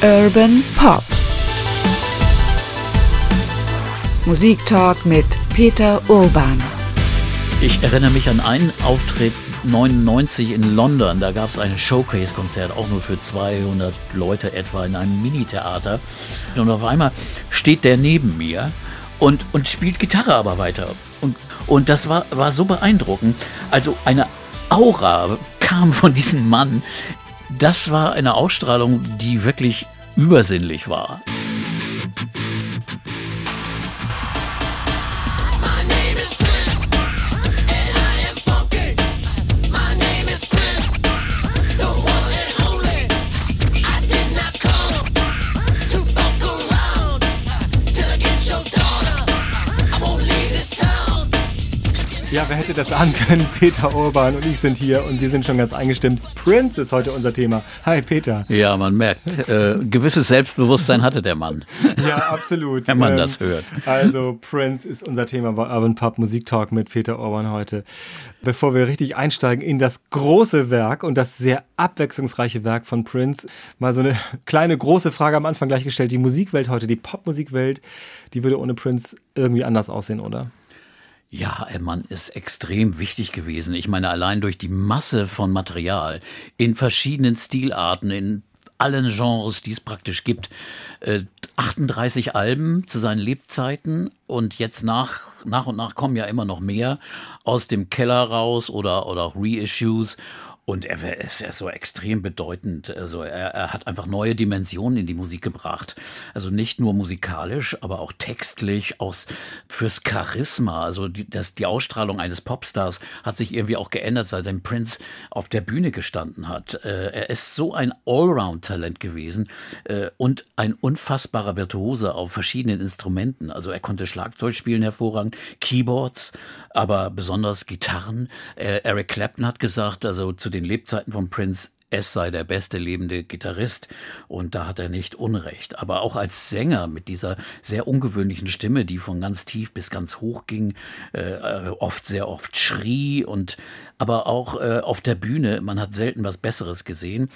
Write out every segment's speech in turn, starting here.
Urban Pop. Musiktalk mit Peter Urban. Ich erinnere mich an einen Auftritt 99 in London. Da gab es ein Showcase-Konzert, auch nur für 200 Leute etwa in einem Mini-Theater. Und auf einmal steht der neben mir und, und spielt Gitarre aber weiter. Und, und das war, war so beeindruckend. Also eine Aura kam von diesem Mann. Das war eine Ausstrahlung, die wirklich übersinnlich war. Wer hätte das ahnen können? Peter Urban und ich sind hier und wir sind schon ganz eingestimmt. Prince ist heute unser Thema. Hi, Peter. Ja, man merkt, äh, gewisses Selbstbewusstsein hatte der Mann. Ja, absolut. Wenn man ähm, das hört. Also, Prince ist unser Thema bei Urban Pub Musik Talk mit Peter Urban heute. Bevor wir richtig einsteigen in das große Werk und das sehr abwechslungsreiche Werk von Prince, mal so eine kleine große Frage am Anfang gleichgestellt. Die Musikwelt heute, die Popmusikwelt, die würde ohne Prince irgendwie anders aussehen, oder? Ja, Mann ist extrem wichtig gewesen. Ich meine, allein durch die Masse von Material in verschiedenen Stilarten, in allen Genres, die es praktisch gibt. Äh, 38 Alben zu seinen Lebzeiten und jetzt nach, nach und nach kommen ja immer noch mehr aus dem Keller raus oder, oder Reissues. Und er ist so extrem bedeutend. Also er, er, hat einfach neue Dimensionen in die Musik gebracht. Also nicht nur musikalisch, aber auch textlich, aus, fürs Charisma. Also die, das, die Ausstrahlung eines Popstars hat sich irgendwie auch geändert, seitdem Prince auf der Bühne gestanden hat. Äh, er ist so ein Allround-Talent gewesen äh, und ein unfassbarer Virtuose auf verschiedenen Instrumenten. Also er konnte Schlagzeug spielen hervorragend, Keyboards, aber besonders Gitarren. Äh, Eric Clapton hat gesagt, also zu den Lebzeiten von Prince, es sei der beste lebende Gitarrist und da hat er nicht Unrecht. Aber auch als Sänger mit dieser sehr ungewöhnlichen Stimme, die von ganz tief bis ganz hoch ging, äh, oft sehr oft schrie und aber auch äh, auf der Bühne, man hat selten was Besseres gesehen.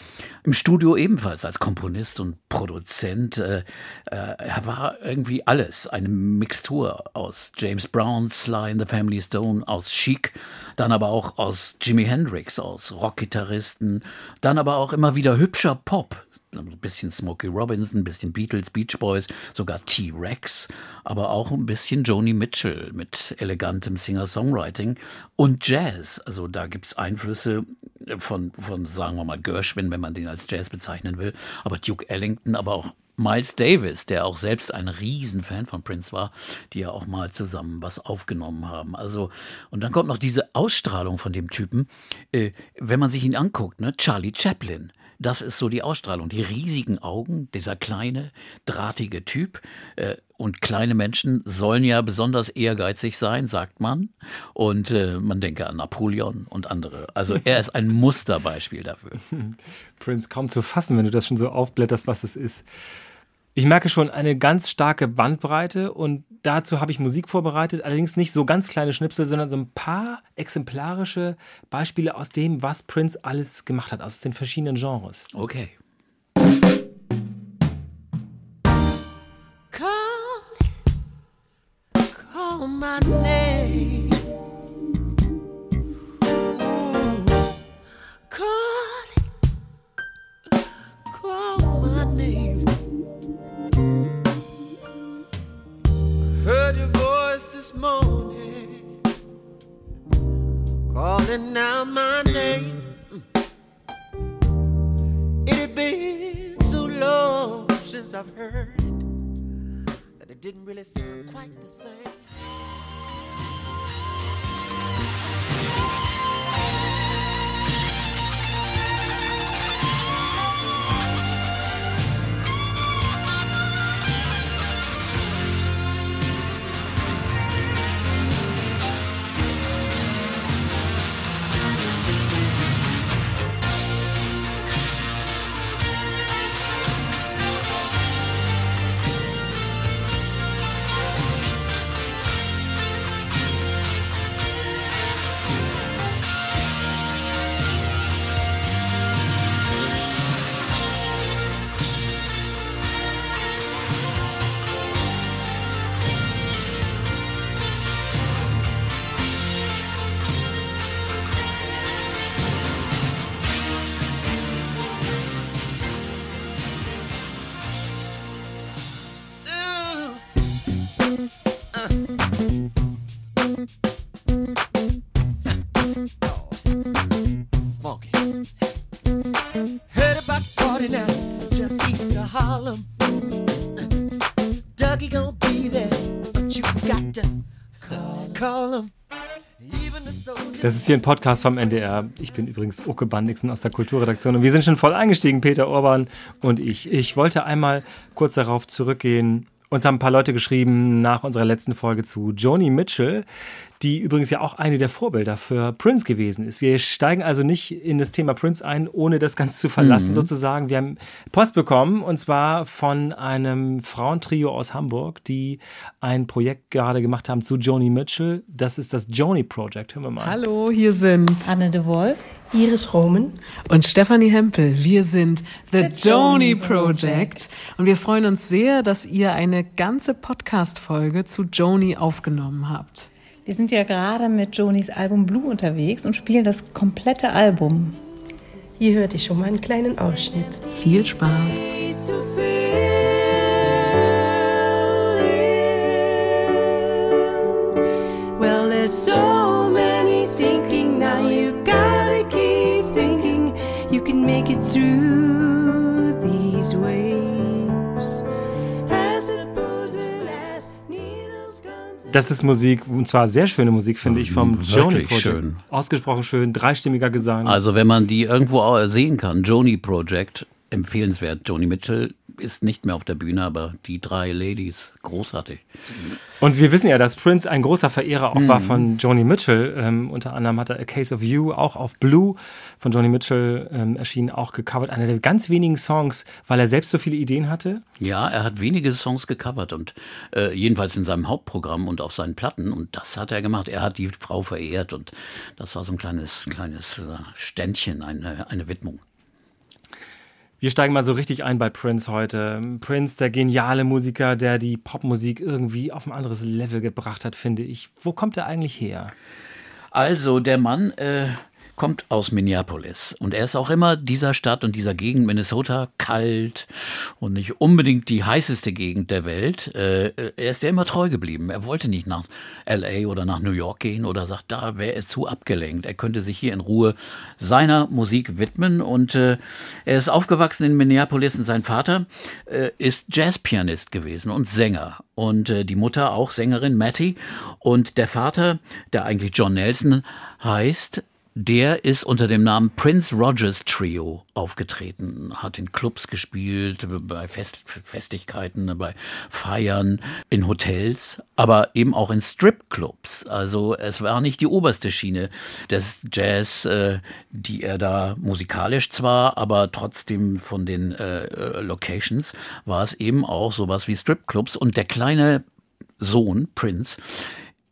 Im Studio ebenfalls als Komponist und Produzent. Äh, äh, er war irgendwie alles, eine Mixtur aus James Brown, Sly and the Family Stone, aus Chic, dann aber auch aus Jimi Hendrix, aus Rockgitarristen, dann aber auch immer wieder hübscher Pop, ein bisschen Smokey Robinson, ein bisschen Beatles, Beach Boys, sogar T-Rex, aber auch ein bisschen Joni Mitchell mit elegantem Singer-Songwriting und Jazz. Also da gibt's Einflüsse von, von, sagen wir mal, Gershwin, wenn man den als Jazz bezeichnen will, aber Duke Ellington, aber auch Miles Davis, der auch selbst ein Riesenfan von Prince war, die ja auch mal zusammen was aufgenommen haben. Also, und dann kommt noch diese Ausstrahlung von dem Typen, äh, wenn man sich ihn anguckt, ne? Charlie Chaplin. Das ist so die Ausstrahlung. Die riesigen Augen, dieser kleine, drahtige Typ. Äh, und kleine Menschen sollen ja besonders ehrgeizig sein, sagt man. Und äh, man denke an Napoleon und andere. Also er ist ein Musterbeispiel dafür. Prince, kaum zu fassen, wenn du das schon so aufblätterst, was es ist. Ich merke schon eine ganz starke Bandbreite und dazu habe ich Musik vorbereitet, allerdings nicht so ganz kleine Schnipsel, sondern so ein paar exemplarische Beispiele aus dem, was Prince alles gemacht hat, aus den verschiedenen Genres. Okay. Call, call my name. Calling out my name. Mm. It had been so long since I've heard it that it didn't really sound quite the same. Das ist hier ein Podcast vom NDR. Ich bin übrigens Uke Bandixen aus der Kulturredaktion und wir sind schon voll eingestiegen, Peter Orban und ich. Ich wollte einmal kurz darauf zurückgehen. Uns haben ein paar Leute geschrieben nach unserer letzten Folge zu Joni Mitchell, die übrigens ja auch eine der Vorbilder für Prince gewesen ist. Wir steigen also nicht in das Thema Prince ein, ohne das Ganze zu verlassen, sozusagen. Wir haben Post bekommen und zwar von einem Frauentrio aus Hamburg, die ein Projekt gerade gemacht haben zu Joni Mitchell. Das ist das Joni Project. Hören wir mal. Hallo, hier sind Anne de Wolf. Iris Roman. und Stefanie Hempel. Wir sind The, Joni Project und wir freuen uns sehr, dass ihr eine ganze Podcast-Folge zu Joni aufgenommen habt. Wir sind ja gerade mit Jonis Album Blue unterwegs und spielen das komplette Album. Hier hört ihr schon mal einen kleinen Ausschnitt. Viel Spaß. Well, there's so many can make it through these waves. Das ist Musik, und zwar sehr schöne Musik, finde ich, vom Wirklich Joni Project. schön. Ausgesprochen schön, dreistimmiger Gesang. Also wenn man die irgendwo auch sehen kann, Joni Project, empfehlenswert. Joni Mitchell ist nicht mehr auf der Bühne, aber die drei Ladies, großartig. Und wir wissen ja, dass Prince ein großer Verehrer auch war Mhm. von Joni Mitchell. Ähm, unter anderem hat er A Case of You auch auf Blue von Joni Mitchell ähm, erschienen, auch gecovert. Einer der ganz wenigen Songs, weil er selbst so viele Ideen hatte. Ja, er hat wenige Songs gecovert und äh, jedenfalls in seinem Hauptprogramm und auf seinen Platten und das hat er gemacht. Er hat die Frau verehrt und das war so ein kleines, kleines äh, Ständchen, eine, eine Widmung. Wir steigen mal so richtig ein bei Prince heute. Prince, der geniale Musiker, der die Popmusik irgendwie auf ein anderes Level gebracht hat, finde ich. Wo kommt er eigentlich her? Also, der Mann äh, kommt aus Minneapolis und er ist auch immer dieser Stadt und dieser Gegend Minnesota kalt und nicht unbedingt die heißeste Gegend der Welt. Äh, er ist ja immer treu geblieben. Er wollte nicht nach LA oder nach New York gehen oder sagt, da wäre er zu abgelenkt. Er könnte sich hier in Ruhe seiner Musik widmen und äh, er ist aufgewachsen in Minneapolis und sein Vater äh, ist Jazzpianist gewesen und Sänger und äh, die Mutter auch Sängerin Matty und der Vater, der eigentlich John Nelson heißt, der ist unter dem Namen Prince Rogers Trio aufgetreten, hat in Clubs gespielt, bei Fest Festigkeiten, bei Feiern, in Hotels, aber eben auch in Stripclubs. Also es war nicht die oberste Schiene des Jazz, äh, die er da musikalisch zwar, aber trotzdem von den äh, Locations war es eben auch sowas wie Stripclubs und der kleine Sohn, Prince,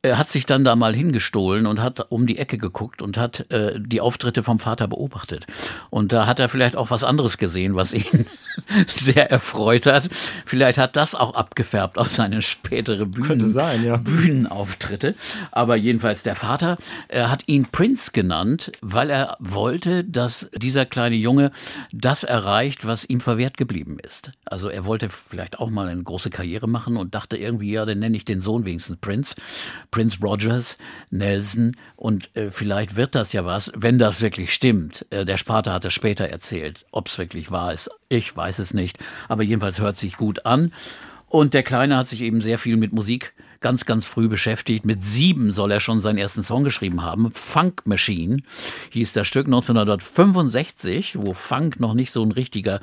er hat sich dann da mal hingestohlen und hat um die Ecke geguckt und hat äh, die Auftritte vom Vater beobachtet. Und da hat er vielleicht auch was anderes gesehen, was ihn sehr erfreut hat. Vielleicht hat das auch abgefärbt auf seine spätere Bühnen, Könnte sein, ja. Bühnenauftritte. Aber jedenfalls der Vater er hat ihn Prince genannt, weil er wollte, dass dieser kleine Junge das erreicht, was ihm verwehrt geblieben ist. Also er wollte vielleicht auch mal eine große Karriere machen und dachte irgendwie, ja, dann nenne ich den Sohn wenigstens Prince. Prince Rogers, Nelson und äh, vielleicht wird das ja was, wenn das wirklich stimmt. Äh, der Vater hat es später erzählt. Ob es wirklich wahr ist, ich weiß es nicht. Aber jedenfalls hört sich gut an. Und der Kleine hat sich eben sehr viel mit Musik ganz, ganz früh beschäftigt. Mit sieben soll er schon seinen ersten Song geschrieben haben. Funk Machine hieß das Stück 1965, wo Funk noch nicht so ein richtiger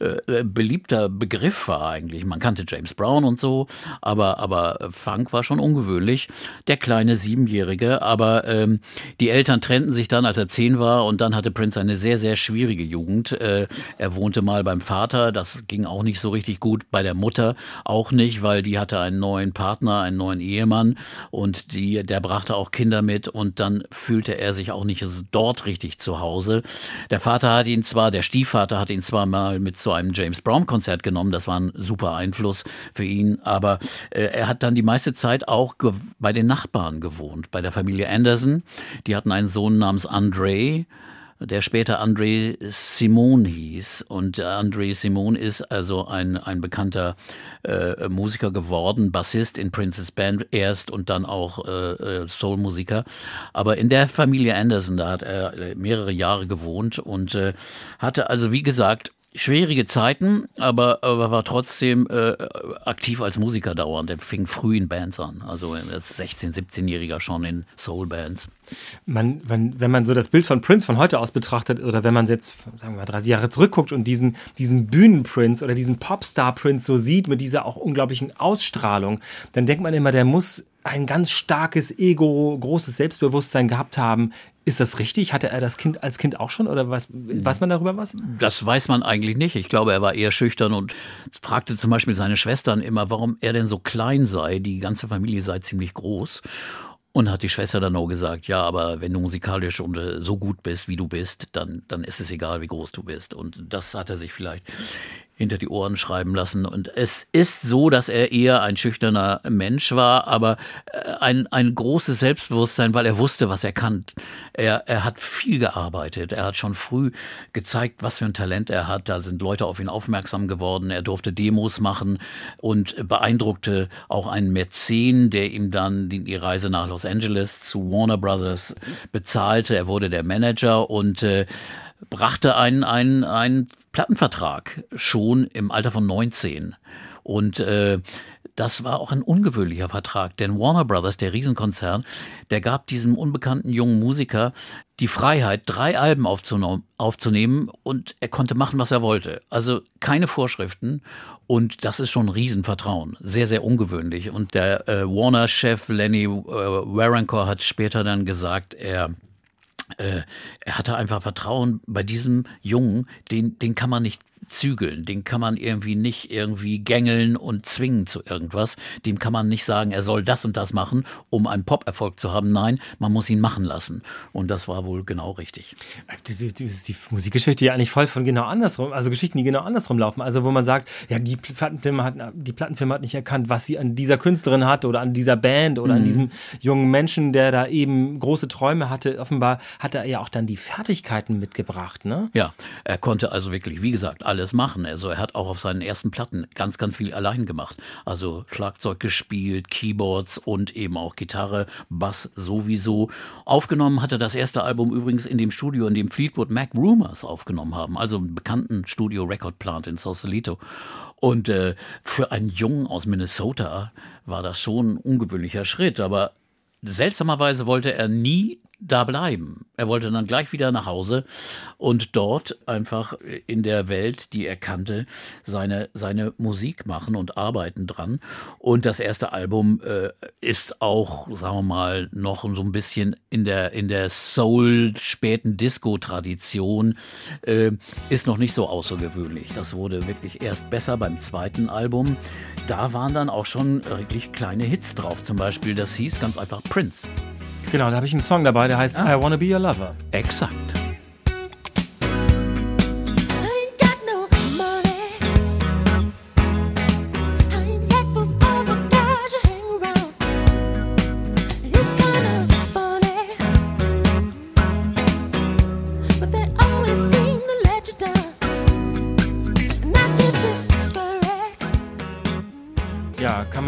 äh, beliebter Begriff war eigentlich. Man kannte James Brown und so, aber, aber Funk war schon ungewöhnlich. Der kleine Siebenjährige, aber ähm, die Eltern trennten sich dann, als er zehn war und dann hatte Prince eine sehr, sehr schwierige Jugend. Äh, er wohnte mal beim Vater, das ging auch nicht so richtig gut, bei der Mutter auch nicht, weil die hatte einen neuen Partner, einen neuen Ehemann und die, der brachte auch Kinder mit und dann fühlte er sich auch nicht dort richtig zu Hause. Der Vater hat ihn zwar, der Stiefvater hat ihn zwar mal mit zu einem James Brown Konzert genommen, das war ein super Einfluss für ihn, aber äh, er hat dann die meiste Zeit auch bei den Nachbarn gewohnt, bei der Familie Anderson. Die hatten einen Sohn namens Andre der später André Simon hieß. Und André Simon ist also ein, ein bekannter äh, Musiker geworden, Bassist in Princess Band erst und dann auch äh, äh Soul-Musiker. Aber in der Familie Anderson, da hat er mehrere Jahre gewohnt und äh, hatte also, wie gesagt, schwierige Zeiten, aber, aber war trotzdem äh, aktiv als Musiker dauernd. Er fing früh in Bands an, also als 16-, 17-Jähriger schon in Soul-Bands. Man, man, wenn man so das Bild von Prince von heute aus betrachtet oder wenn man jetzt, sagen wir mal, 30 Jahre zurückguckt und diesen, diesen Bühnen-Prince oder diesen Popstar-Prince so sieht mit dieser auch unglaublichen Ausstrahlung, dann denkt man immer, der muss ein ganz starkes Ego, großes Selbstbewusstsein gehabt haben. Ist das richtig? Hatte er das Kind als Kind auch schon oder weiß, weiß man darüber was? Das weiß man eigentlich nicht. Ich glaube, er war eher schüchtern und fragte zum Beispiel seine Schwestern immer, warum er denn so klein sei. Die ganze Familie sei ziemlich groß. Und hat die Schwester dann auch gesagt, ja, aber wenn du musikalisch und äh, so gut bist, wie du bist, dann, dann ist es egal, wie groß du bist. Und das hat er sich vielleicht hinter die Ohren schreiben lassen. Und es ist so, dass er eher ein schüchterner Mensch war, aber äh, ein, ein großes Selbstbewusstsein, weil er wusste, was er kann. Er, er hat viel gearbeitet. Er hat schon früh gezeigt, was für ein Talent er hat. Da sind Leute auf ihn aufmerksam geworden. Er durfte Demos machen und beeindruckte auch einen Mäzen, der ihm dann die, die Reise nach Los Angeles zu Warner Brothers bezahlte. Er wurde der Manager und äh, brachte einen, einen, einen Plattenvertrag schon im Alter von 19. Und äh, das war auch ein ungewöhnlicher Vertrag, denn Warner Brothers, der Riesenkonzern, der gab diesem unbekannten jungen Musiker die Freiheit, drei Alben aufzunehmen und er konnte machen, was er wollte. Also keine Vorschriften und das ist schon ein Riesenvertrauen. Sehr, sehr ungewöhnlich. Und der äh, Warner-Chef Lenny äh, Waronker hat später dann gesagt, er er hatte einfach Vertrauen bei diesem Jungen, den, den kann man nicht zügeln, den kann man irgendwie nicht irgendwie gängeln und zwingen zu irgendwas. Dem kann man nicht sagen, er soll das und das machen, um einen Pop-Erfolg zu haben. Nein, man muss ihn machen lassen. Und das war wohl genau richtig. Die, die, die Musikgeschichte ja eigentlich voll von genau andersrum, also Geschichten, die genau andersrum laufen. Also wo man sagt, ja, die Plattenfirma hat, die Plattenfirma hat nicht erkannt, was sie an dieser Künstlerin hat oder an dieser Band oder mhm. an diesem jungen Menschen, der da eben große Träume hatte. Offenbar hat er ja auch dann die Fertigkeiten mitgebracht, ne? Ja, er konnte also wirklich, wie gesagt, alles machen. Also er hat auch auf seinen ersten Platten ganz, ganz viel allein gemacht. Also Schlagzeug gespielt, Keyboards und eben auch Gitarre, Bass sowieso. Aufgenommen hat er das erste Album übrigens in dem Studio, in dem Fleetwood Mac Rumors aufgenommen haben, also einem bekannten Studio Record Plant in Sausalito. Und äh, für einen Jungen aus Minnesota war das schon ein ungewöhnlicher Schritt, aber seltsamerweise wollte er nie da bleiben. Er wollte dann gleich wieder nach Hause und dort einfach in der Welt, die er kannte, seine, seine Musik machen und arbeiten dran. Und das erste Album äh, ist auch, sagen wir mal, noch so ein bisschen in der, in der Soul-späten Disco-Tradition, äh, ist noch nicht so außergewöhnlich. Das wurde wirklich erst besser beim zweiten Album. Da waren dann auch schon wirklich kleine Hits drauf. Zum Beispiel, das hieß ganz einfach Prince. Genau, da habe ich einen Song dabei, der heißt ah. I Wanna Be Your Lover. Exakt.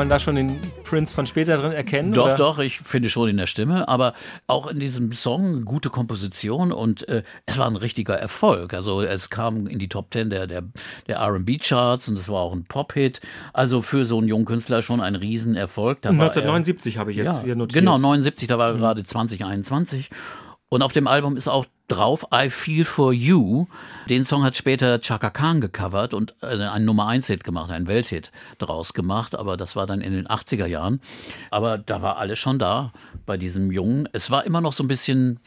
Man da schon den Prince von später drin erkennen? Doch, oder? doch, ich finde schon in der Stimme, aber auch in diesem Song gute Komposition und äh, es war ein richtiger Erfolg. Also es kam in die Top Ten der, der, der RB-Charts und es war auch ein Pop-Hit. Also für so einen jungen Künstler schon ein Riesenerfolg. 1979 habe ich jetzt ja, hier notiert. Genau, 79, da war mhm. gerade 2021. Und auf dem Album ist auch drauf I Feel For You. Den Song hat später Chaka Khan gecovert und äh, einen Nummer 1 Hit gemacht, einen Welthit draus gemacht, aber das war dann in den 80er Jahren. Aber da war alles schon da bei diesem Jungen. Es war immer noch so ein bisschen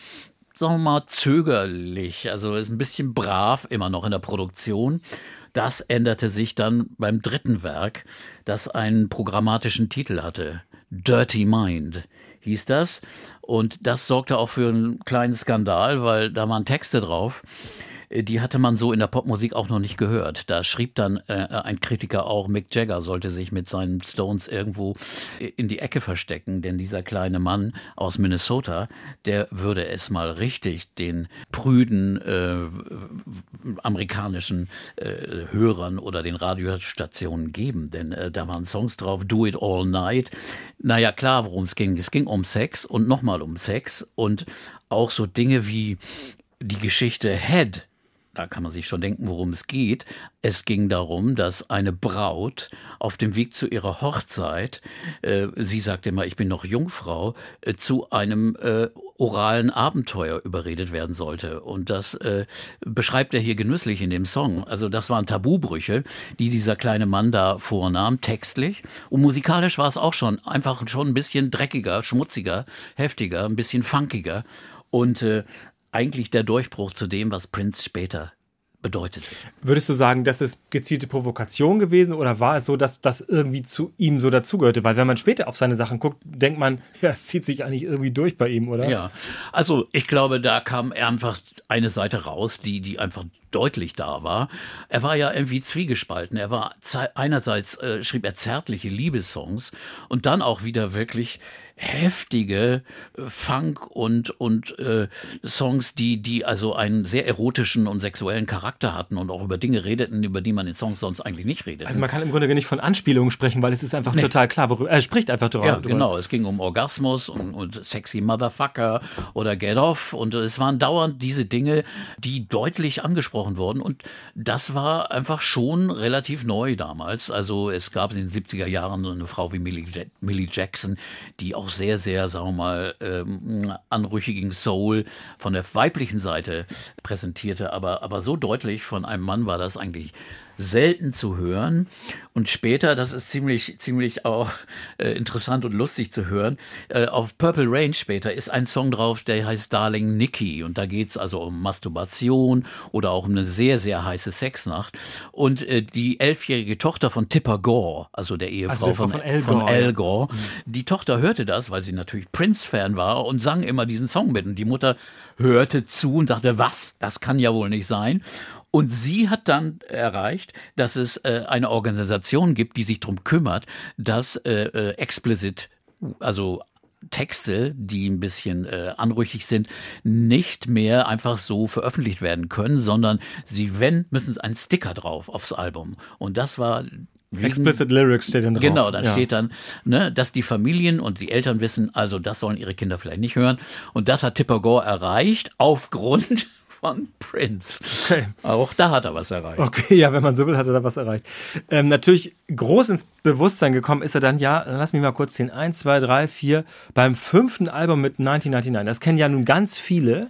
sagen wir mal, zögerlich, also ist ein bisschen brav immer noch in der Produktion. Das änderte sich dann beim dritten Werk, das einen programmatischen Titel hatte. Dirty Mind hieß das. Und das sorgte auch für einen kleinen Skandal, weil da waren Texte drauf die hatte man so in der Popmusik auch noch nicht gehört. Da schrieb dann äh, ein Kritiker auch, Mick Jagger sollte sich mit seinen Stones irgendwo in die Ecke verstecken, denn dieser kleine Mann aus Minnesota, der würde es mal richtig den prüden äh, amerikanischen äh, Hörern oder den Radiostationen geben, denn äh, da waren Songs drauf, Do It All Night. Naja, klar, worum es ging. Es ging um Sex und nochmal um Sex und auch so Dinge wie die Geschichte Head da kann man sich schon denken, worum es geht. Es ging darum, dass eine Braut auf dem Weg zu ihrer Hochzeit, äh, sie sagte immer, ich bin noch Jungfrau, äh, zu einem äh, oralen Abenteuer überredet werden sollte. Und das äh, beschreibt er hier genüsslich in dem Song. Also das waren Tabubrüche, die dieser kleine Mann da vornahm, textlich. Und musikalisch war es auch schon einfach schon ein bisschen dreckiger, schmutziger, heftiger, ein bisschen funkiger. Und äh, eigentlich der Durchbruch zu dem, was Prince später bedeutete. Würdest du sagen, das ist gezielte Provokation gewesen oder war es so, dass das irgendwie zu ihm so dazugehörte? Weil wenn man später auf seine Sachen guckt, denkt man, ja, es zieht sich eigentlich irgendwie durch bei ihm, oder? Ja, also ich glaube, da kam einfach eine Seite raus, die, die einfach deutlich da war. Er war ja irgendwie zwiegespalten. Er war einerseits äh, schrieb er zärtliche Liebessongs und dann auch wieder wirklich heftige äh, Funk und und äh, Songs, die die also einen sehr erotischen und sexuellen Charakter hatten und auch über Dinge redeten, über die man in Songs sonst eigentlich nicht redet. Also man kann im Grunde nicht von Anspielungen sprechen, weil es ist einfach nee. total klar, worüber er spricht einfach darüber. Ja, genau. Es ging um Orgasmus und, und sexy Motherfucker oder Get Off und es waren dauernd diese Dinge, die deutlich angesprochen wurden und das war einfach schon relativ neu damals. Also es gab in den 70er Jahren eine Frau wie Millie Jackson, die auch sehr, sehr, sagen wir mal, ähm, anrüchigen Soul von der weiblichen Seite präsentierte. Aber, aber so deutlich von einem Mann war das eigentlich selten zu hören. Und später, das ist ziemlich, ziemlich auch äh, interessant und lustig zu hören, äh, auf Purple Rain später ist ein Song drauf, der heißt Darling Nikki. Und da geht's also um Masturbation oder auch um eine sehr, sehr heiße Sexnacht. Und äh, die elfjährige Tochter von Tipper Gore, also der Ehefrau also von, von, Al Gore, von Al Gore ja. die Tochter hörte das, weil sie natürlich Prince-Fan war und sang immer diesen Song mit. Und die Mutter hörte zu und sagte, was? Das kann ja wohl nicht sein. Und sie hat dann erreicht, dass es äh, eine Organisation gibt, die sich darum kümmert, dass äh, äh, explicit, also Texte, die ein bisschen äh, anrüchig sind, nicht mehr einfach so veröffentlicht werden können, sondern sie, wenn, müssen einen Sticker drauf aufs Album. Und das war Wegen, Explicit Lyrics steht dann drauf. Genau, dann ja. steht dann, ne, dass die Familien und die Eltern wissen, also das sollen ihre Kinder vielleicht nicht hören. Und das hat Tipper Gore erreicht aufgrund von Prince. Okay. Auch da hat er was erreicht. Okay, ja, wenn man so will, hat er da was erreicht. Ähm, natürlich groß ins Bewusstsein gekommen ist er dann, ja, lass mich mal kurz sehen, eins, zwei, drei, vier, beim fünften Album mit 1999. Das kennen ja nun ganz viele.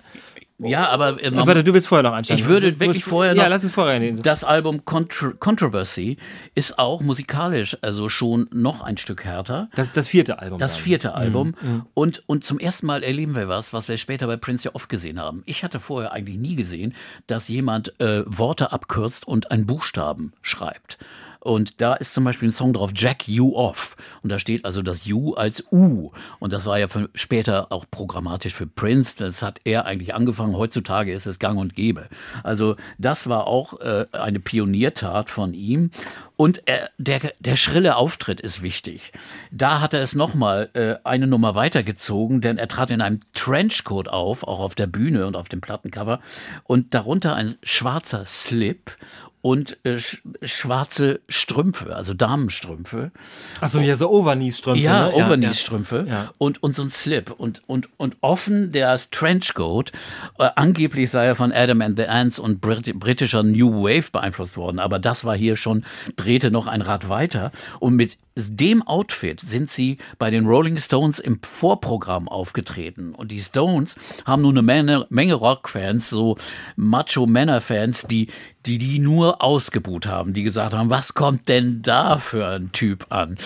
Ja, aber. Äh, aber du willst vorher noch einsteigen. Ich würde wirklich vorher noch. Ja, lass uns vorher reden. Das Album Contro Controversy ist auch musikalisch also schon noch ein Stück härter. Das ist das vierte Album. Das vierte dann. Album. Mhm, mhm. Und, und zum ersten Mal erleben wir was, was wir später bei Prince ja oft gesehen haben. Ich hatte vorher eigentlich nie gesehen, dass jemand äh, Worte abkürzt und einen Buchstaben schreibt. Und da ist zum Beispiel ein Song drauf, Jack You Off. Und da steht also das You als U. Und das war ja für, später auch programmatisch für Prince. Das hat er eigentlich angefangen. Heutzutage ist es gang und gäbe. Also das war auch äh, eine Pioniertat von ihm. Und er, der, der schrille Auftritt ist wichtig. Da hat er es nochmal äh, eine Nummer weitergezogen, denn er trat in einem Trenchcoat auf, auch auf der Bühne und auf dem Plattencover. Und darunter ein schwarzer Slip und äh, sch schwarze Strümpfe, also Damenstrümpfe. Achso, ja, so Overknee-Strümpfe. Ja, ne? Overknee-Strümpfe ja, ja. und, und so ein Slip. Und, und, und offen der Trenchcoat. Äh, angeblich sei er von Adam and the Ants und Brit britischer New Wave beeinflusst worden. Aber das war hier schon, drehte noch ein Rad weiter. Und mit dem Outfit sind sie bei den Rolling Stones im Vorprogramm aufgetreten. Und die Stones haben nun eine Menge, Menge Rockfans, so Macho-Männer-Fans, die, die die nur ausgebuht haben, die gesagt haben, was kommt denn da für ein Typ an?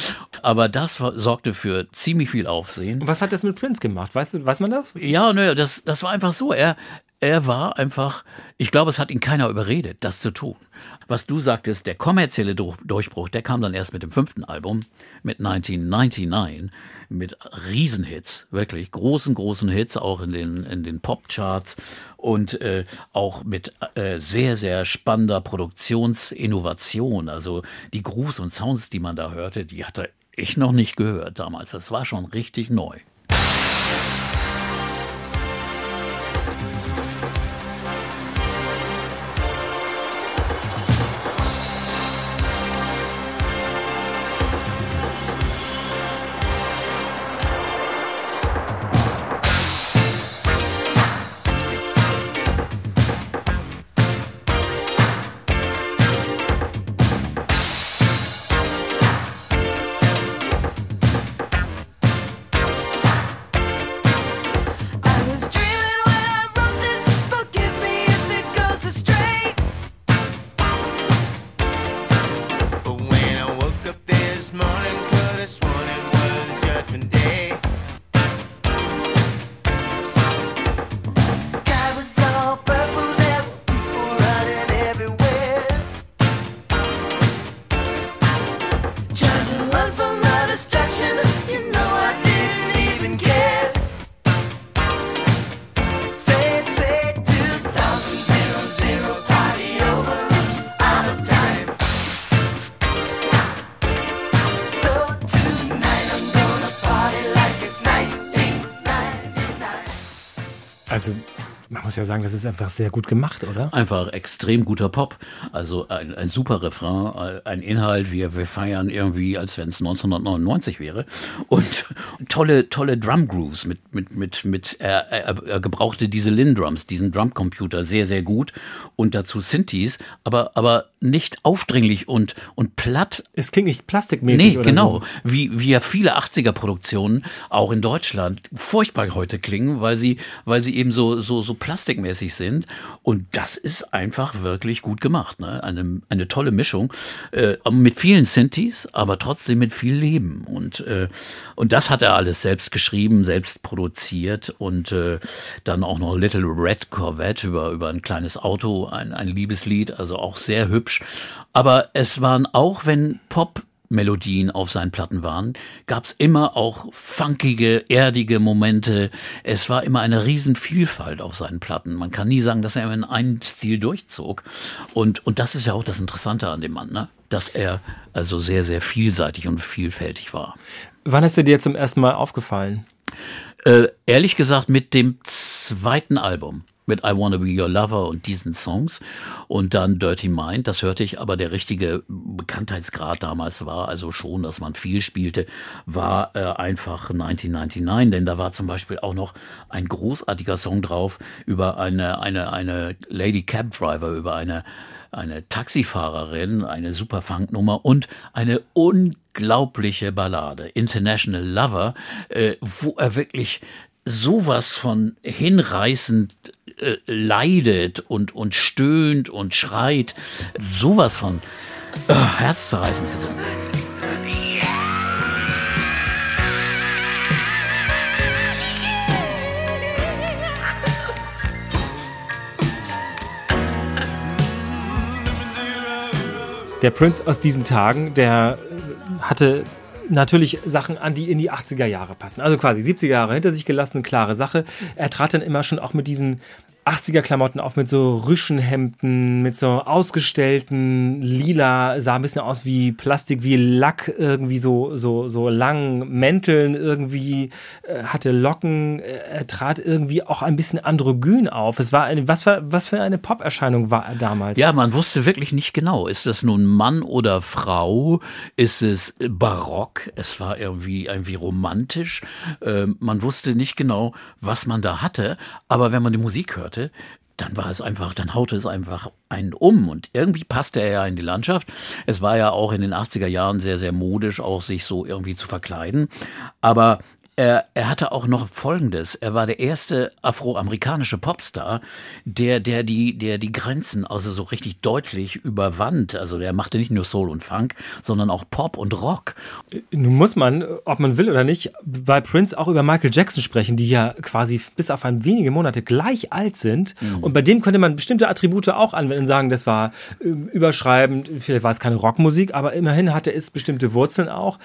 Aber das sorgte für ziemlich viel Aufsehen. Und was hat das mit Prince gemacht? Weißt du, weiß man das? Ja, nö, das, das war einfach so. Er, er war einfach, ich glaube, es hat ihn keiner überredet, das zu tun. Was du sagtest, der kommerzielle Durchbruch, der kam dann erst mit dem fünften Album, mit 1999, mit Riesenhits, wirklich großen, großen Hits, auch in den, in den Popcharts und äh, auch mit äh, sehr, sehr spannender Produktionsinnovation. Also die Grooves und Sounds, die man da hörte, die hatte ich noch nicht gehört damals. Das war schon richtig neu. Also, man muss ja sagen, das ist einfach sehr gut gemacht, oder? Einfach extrem guter Pop. Also ein, ein super Refrain, ein Inhalt, wir, wir feiern irgendwie, als wenn es 1999 wäre. Und tolle, tolle Drum Grooves mit, mit, mit, mit er, er, er gebrauchte diese Lin Drums, diesen Drumcomputer sehr, sehr gut. Und dazu Synthes, aber, aber nicht aufdringlich und, und platt, Es klingt nicht plastikmäßig Nee, oder genau. so. Wie, wie ja viele 80er-Produktionen auch in Deutschland furchtbar heute klingen, weil sie, weil sie eben so, so, so plastikmäßig sind. Und das ist einfach wirklich gut gemacht. Ne? Eine, eine tolle Mischung äh, mit vielen Synthes, aber trotzdem mit viel Leben. Und, äh, und das hat er alles selbst geschrieben, selbst produziert und äh, dann auch noch Little Red Corvette über, über ein kleines Auto, ein, ein Liebeslied, also auch sehr hübsch. Aber es waren auch, wenn Pop Melodien auf seinen Platten waren, gab's immer auch funkige, erdige Momente. Es war immer eine Riesenvielfalt auf seinen Platten. Man kann nie sagen, dass er in einen Stil durchzog. Und, und das ist ja auch das Interessante an dem Mann, ne? dass er also sehr, sehr vielseitig und vielfältig war. Wann ist er dir zum ersten Mal aufgefallen? Äh, ehrlich gesagt, mit dem zweiten Album. Mit I Wanna Be Your Lover und diesen Songs. Und dann Dirty Mind, das hörte ich, aber der richtige Bekanntheitsgrad damals war also schon, dass man viel spielte, war äh, einfach 1999, denn da war zum Beispiel auch noch ein großartiger Song drauf über eine, eine, eine Lady Cab Driver, über eine eine Taxifahrerin, eine super Funknummer und eine unglaubliche Ballade, International Lover, äh, wo er wirklich sowas von hinreißend äh, leidet und, und stöhnt und schreit, sowas von äh, herzzerreißend. Der Prince aus diesen Tagen, der hatte natürlich Sachen an, die in die 80er Jahre passen. Also quasi 70er Jahre hinter sich gelassen, klare Sache. Er trat dann immer schon auch mit diesen 80er Klamotten auf mit so Rüschenhemden, mit so ausgestellten lila, sah ein bisschen aus wie Plastik, wie Lack, irgendwie so, so, so langen Mänteln irgendwie, äh, hatte Locken, äh, er trat irgendwie auch ein bisschen androgyn auf. Es war eine, was für, was für eine Pop-Erscheinung war er damals? Ja, man wusste wirklich nicht genau, ist das nun Mann oder Frau? Ist es barock? Es war irgendwie irgendwie romantisch. Ähm, man wusste nicht genau, was man da hatte, aber wenn man die Musik hörte, dann war es einfach, dann haute es einfach einen um und irgendwie passte er ja in die Landschaft. Es war ja auch in den 80er Jahren sehr, sehr modisch, auch sich so irgendwie zu verkleiden. Aber Er, er hatte auch noch Folgendes. Er war der erste afroamerikanische Popstar, der, der, die, der die Grenzen also so richtig deutlich überwand. Also der machte nicht nur Soul und Funk, sondern auch Pop und Rock. Nun muss man, ob man will oder nicht, bei Prince auch über Michael Jackson sprechen, die ja quasi bis auf ein wenige Monate gleich alt sind. Und bei dem könnte man bestimmte Attribute auch anwenden und sagen, das war äh, überschreibend, vielleicht war es keine Rockmusik, aber immerhin hatte es bestimmte Wurzeln auch.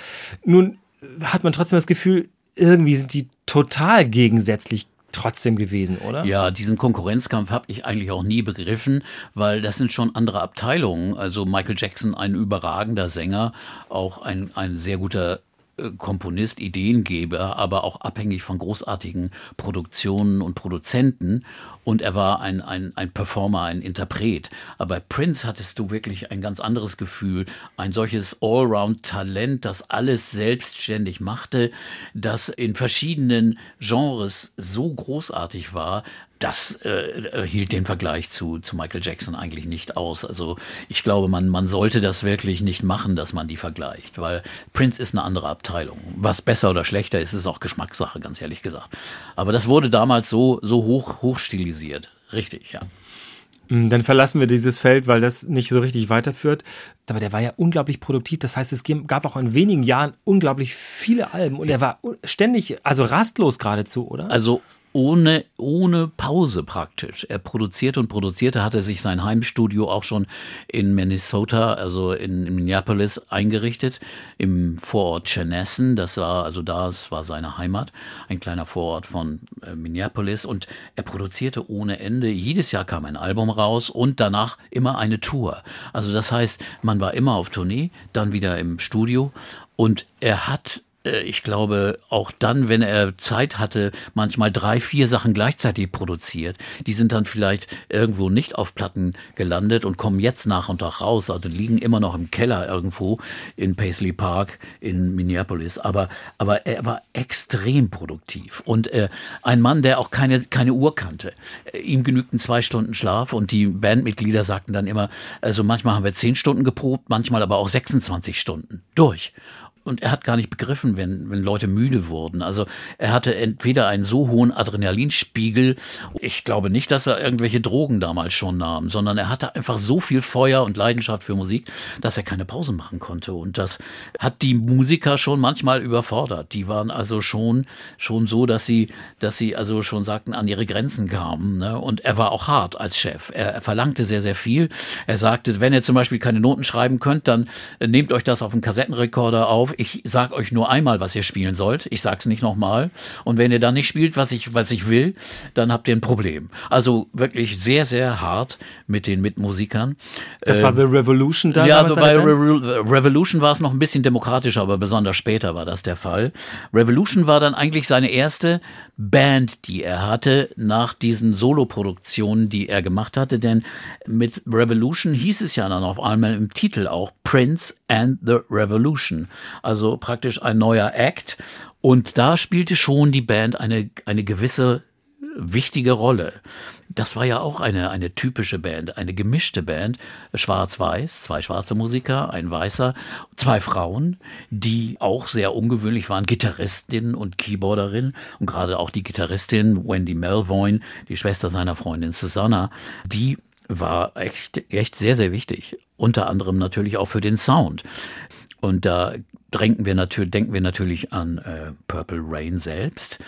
Nun hat man trotzdem das Gefühl, irgendwie sind die total gegensätzlich trotzdem gewesen, oder? Ja, diesen Konkurrenzkampf habe ich eigentlich auch nie begriffen, weil das sind schon andere Abteilungen. Also Michael Jackson, ein überragender Sänger, auch ein, ein sehr guter äh, Komponist, Ideengeber, aber auch abhängig von großartigen Produktionen und Produzenten. Und er war ein, ein, ein Performer, ein Interpret. Aber bei Prince hattest du wirklich ein ganz anderes Gefühl. Ein solches Allround-Talent, das alles selbstständig machte, das in verschiedenen Genres so großartig war, das äh, hielt den Vergleich zu, zu Michael Jackson eigentlich nicht aus. Also ich glaube, man, man sollte das wirklich nicht machen, dass man die vergleicht, weil Prince ist eine andere Abteilung. Was besser oder schlechter ist, ist auch Geschmackssache, ganz ehrlich gesagt. Aber das wurde damals so, so hoch, hochstilisiert. Richtig, ja. Mm, Dann verlassen wir dieses Feld, weil das nicht so richtig weiterführt. Aber der war ja unglaublich produktiv. Das heißt, es gab auch in wenigen Jahren unglaublich viele Alben und er war ständig, also rastlos geradezu, oder? Also ohne, ohne Pause praktisch. Er produzierte und produzierte, hatte sich sein Heimstudio auch schon in Minnesota, also in, in Minneapolis eingerichtet, im Vorort Chenessen. Das war, also das war seine Heimat, ein kleiner Vorort von äh, Minneapolis. Und er produzierte ohne Ende. Jedes Jahr kam ein Album raus und danach immer eine Tour. Also das heißt, man war immer auf Tournee, dann wieder im Studio. Und er hat ich glaube, auch dann, wenn er Zeit hatte, manchmal drei, vier Sachen gleichzeitig produziert. Die sind dann vielleicht irgendwo nicht auf Platten gelandet und kommen jetzt nach und nach raus. Also liegen immer noch im Keller irgendwo in Paisley Park in Minneapolis. Aber, aber er war extrem produktiv und äh, ein Mann, der auch keine, keine Uhr kannte. Äh, Ihm genügten zwei Stunden Schlaf und die Bandmitglieder sagten dann immer, also manchmal haben wir zehn Stunden geprobt, manchmal aber auch 26 Stunden durch und er hat gar nicht begriffen, wenn, wenn Leute müde wurden. Also er hatte entweder einen so hohen Adrenalinspiegel, ich glaube nicht, dass er irgendwelche Drogen damals schon nahm, sondern er hatte einfach so viel Feuer und Leidenschaft für Musik, dass er keine Pause machen konnte. Und das hat die Musiker schon manchmal überfordert. Die waren also schon, schon so, dass sie, dass sie also schon sagten, an ihre Grenzen kamen. Ne? Und er war auch hart als Chef. Er, er verlangte sehr, sehr viel. Er sagte, wenn ihr zum Beispiel keine Noten schreiben könnt, dann äh, nehmt euch das auf einen Kassettenrekorder auf. Ich sag euch nur einmal, was ihr spielen sollt. Ich sag's nicht nochmal. Und wenn ihr dann nicht spielt, was ich, was ich will, dann habt ihr ein Problem. Also wirklich sehr, sehr hart mit den Mitmusikern. das war The Revolution dann. Ja, also bei? Revo- Revolution war es noch ein bisschen demokratischer, aber besonders später war das der Fall. Revolution war dann eigentlich seine erste Band, die er hatte nach diesen Soloproduktionen, die er gemacht hatte, denn mit Revolution hieß es ja dann auf einmal im Titel auch Prince and the Revolution, also praktisch ein neuer Act und da spielte schon die Band eine eine gewisse wichtige Rolle. Das war ja auch eine, eine typische Band, eine gemischte Band. Schwarz-Weiß, zwei schwarze Musiker, ein weißer, zwei Frauen, die auch sehr ungewöhnlich waren, Gitarristin und Keyboarderin. Und gerade auch die Gitarristin Wendy Melvoin, die Schwester seiner Freundin Susanna, die war echt, echt sehr, sehr wichtig. Unter anderem natürlich auch für den Sound. Und da denken wir natürlich, denken wir natürlich an äh, Purple Rain selbst,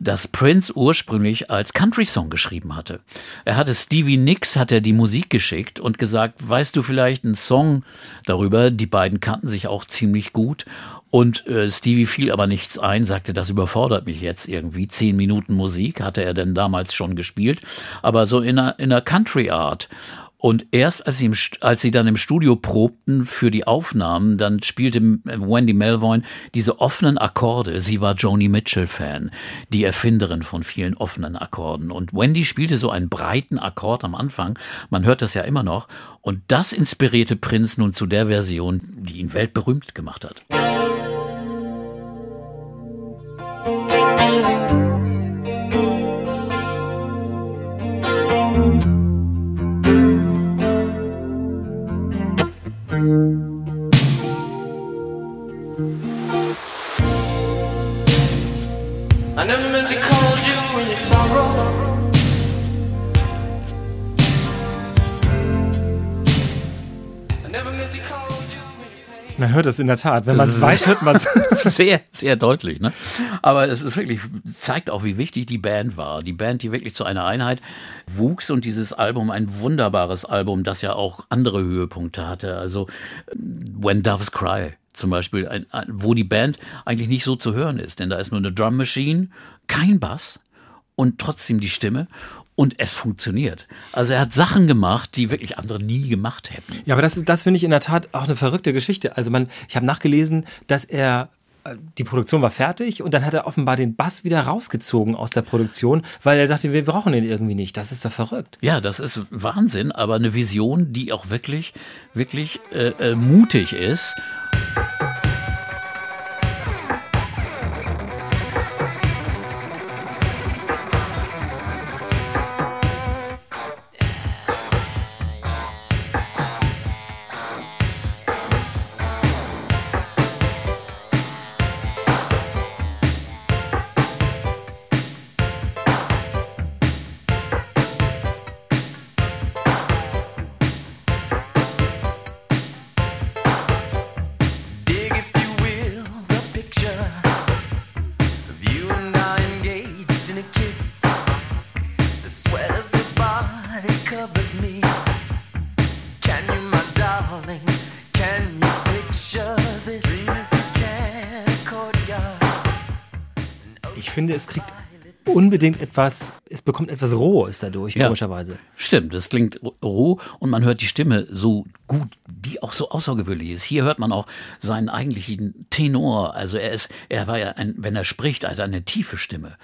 das Prince ursprünglich als Country-Song geschrieben hatte. Er hatte Stevie Nicks, hat er die Musik geschickt und gesagt, weißt du vielleicht einen Song darüber? Die beiden kannten sich auch ziemlich gut. Und äh, Stevie fiel aber nichts ein, sagte, das überfordert mich jetzt irgendwie. Zehn Minuten Musik hatte er denn damals schon gespielt, aber so in einer, in einer Country-Art. Und erst als sie, im, als sie dann im Studio probten für die Aufnahmen, dann spielte Wendy Melvoin diese offenen Akkorde. Sie war Joni Mitchell-Fan, die Erfinderin von vielen offenen Akkorden. Und Wendy spielte so einen breiten Akkord am Anfang. Man hört das ja immer noch. Und das inspirierte Prince nun zu der Version, die ihn weltberühmt gemacht hat. Never meant to call you in your sorrow. Man hört es in der Tat. Wenn man es weiß, hört man es. sehr, sehr deutlich. Ne? Aber es ist wirklich, zeigt auch, wie wichtig die Band war. Die Band, die wirklich zu einer Einheit wuchs und dieses Album, ein wunderbares Album, das ja auch andere Höhepunkte hatte. Also When Doves Cry zum Beispiel, ein, ein, wo die Band eigentlich nicht so zu hören ist. Denn da ist nur eine Drum Machine, kein Bass und trotzdem die Stimme. Und es funktioniert. Also er hat Sachen gemacht, die wirklich andere nie gemacht hätten. Ja, aber das, das finde ich in der Tat auch eine verrückte Geschichte. Also man, ich habe nachgelesen, dass er äh, die Produktion war fertig und dann hat er offenbar den Bass wieder rausgezogen aus der Produktion, weil er dachte, wir brauchen den irgendwie nicht. Das ist doch verrückt. Ja, das ist Wahnsinn, aber eine Vision, die auch wirklich, wirklich äh, äh, mutig ist. Unbedingt etwas, es bekommt etwas Rohes dadurch, Ja. komischerweise. Stimmt, es klingt roh und man hört die Stimme so gut, die auch so außergewöhnlich ist. Hier hört man auch seinen eigentlichen Tenor. Also er ist, er war ja ein, wenn er spricht, hat er eine tiefe Stimme.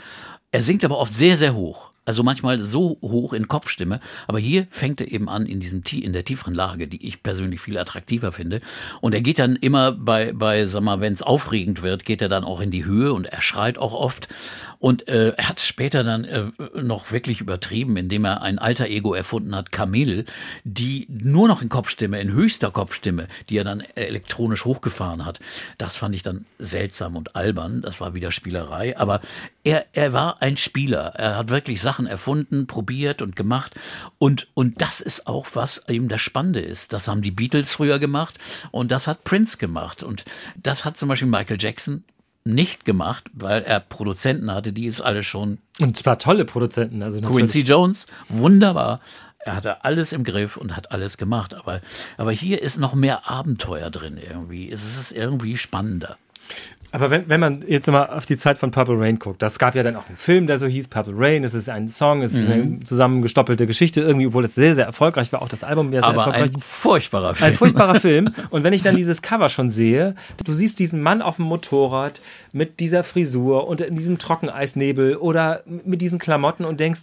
Er singt aber oft sehr, sehr hoch. Also manchmal so hoch in Kopfstimme, aber hier fängt er eben an in diesem in der tieferen Lage, die ich persönlich viel attraktiver finde. Und er geht dann immer bei bei sag mal, wenn es aufregend wird, geht er dann auch in die Höhe und er schreit auch oft. Und äh, er hat es später dann äh, noch wirklich übertrieben, indem er ein alter Ego erfunden hat, Camille, die nur noch in Kopfstimme, in höchster Kopfstimme, die er dann elektronisch hochgefahren hat. Das fand ich dann seltsam und albern. Das war wieder Spielerei. Aber er, er war ein Spieler. Er hat wirklich Sachen erfunden, probiert und gemacht. Und, und das ist auch, was eben das Spannende ist. Das haben die Beatles früher gemacht und das hat Prince gemacht. Und das hat zum Beispiel Michael Jackson nicht gemacht, weil er Produzenten hatte, die es alle schon. Und zwar tolle Produzenten. Also. Quincy Jones, wunderbar. Er hatte alles im Griff und hat alles gemacht. Aber, aber hier ist noch mehr Abenteuer drin irgendwie. Es ist irgendwie spannender. Aber wenn, wenn man jetzt mal auf die Zeit von Purple Rain guckt, das gab ja dann auch einen Film, der so hieß Purple Rain. Es ist ein Song, es ist Mhm. eine zusammengestoppelte Geschichte irgendwie, obwohl es sehr, sehr erfolgreich war. Auch das Album wäre sehr Aber erfolgreich. ein furchtbarer Film. Ein furchtbarer Film. Und wenn ich dann dieses Cover schon sehe, du siehst diesen Mann auf dem Motorrad mit dieser Frisur und in diesem Trockeneisnebel oder mit diesen Klamotten und denkst,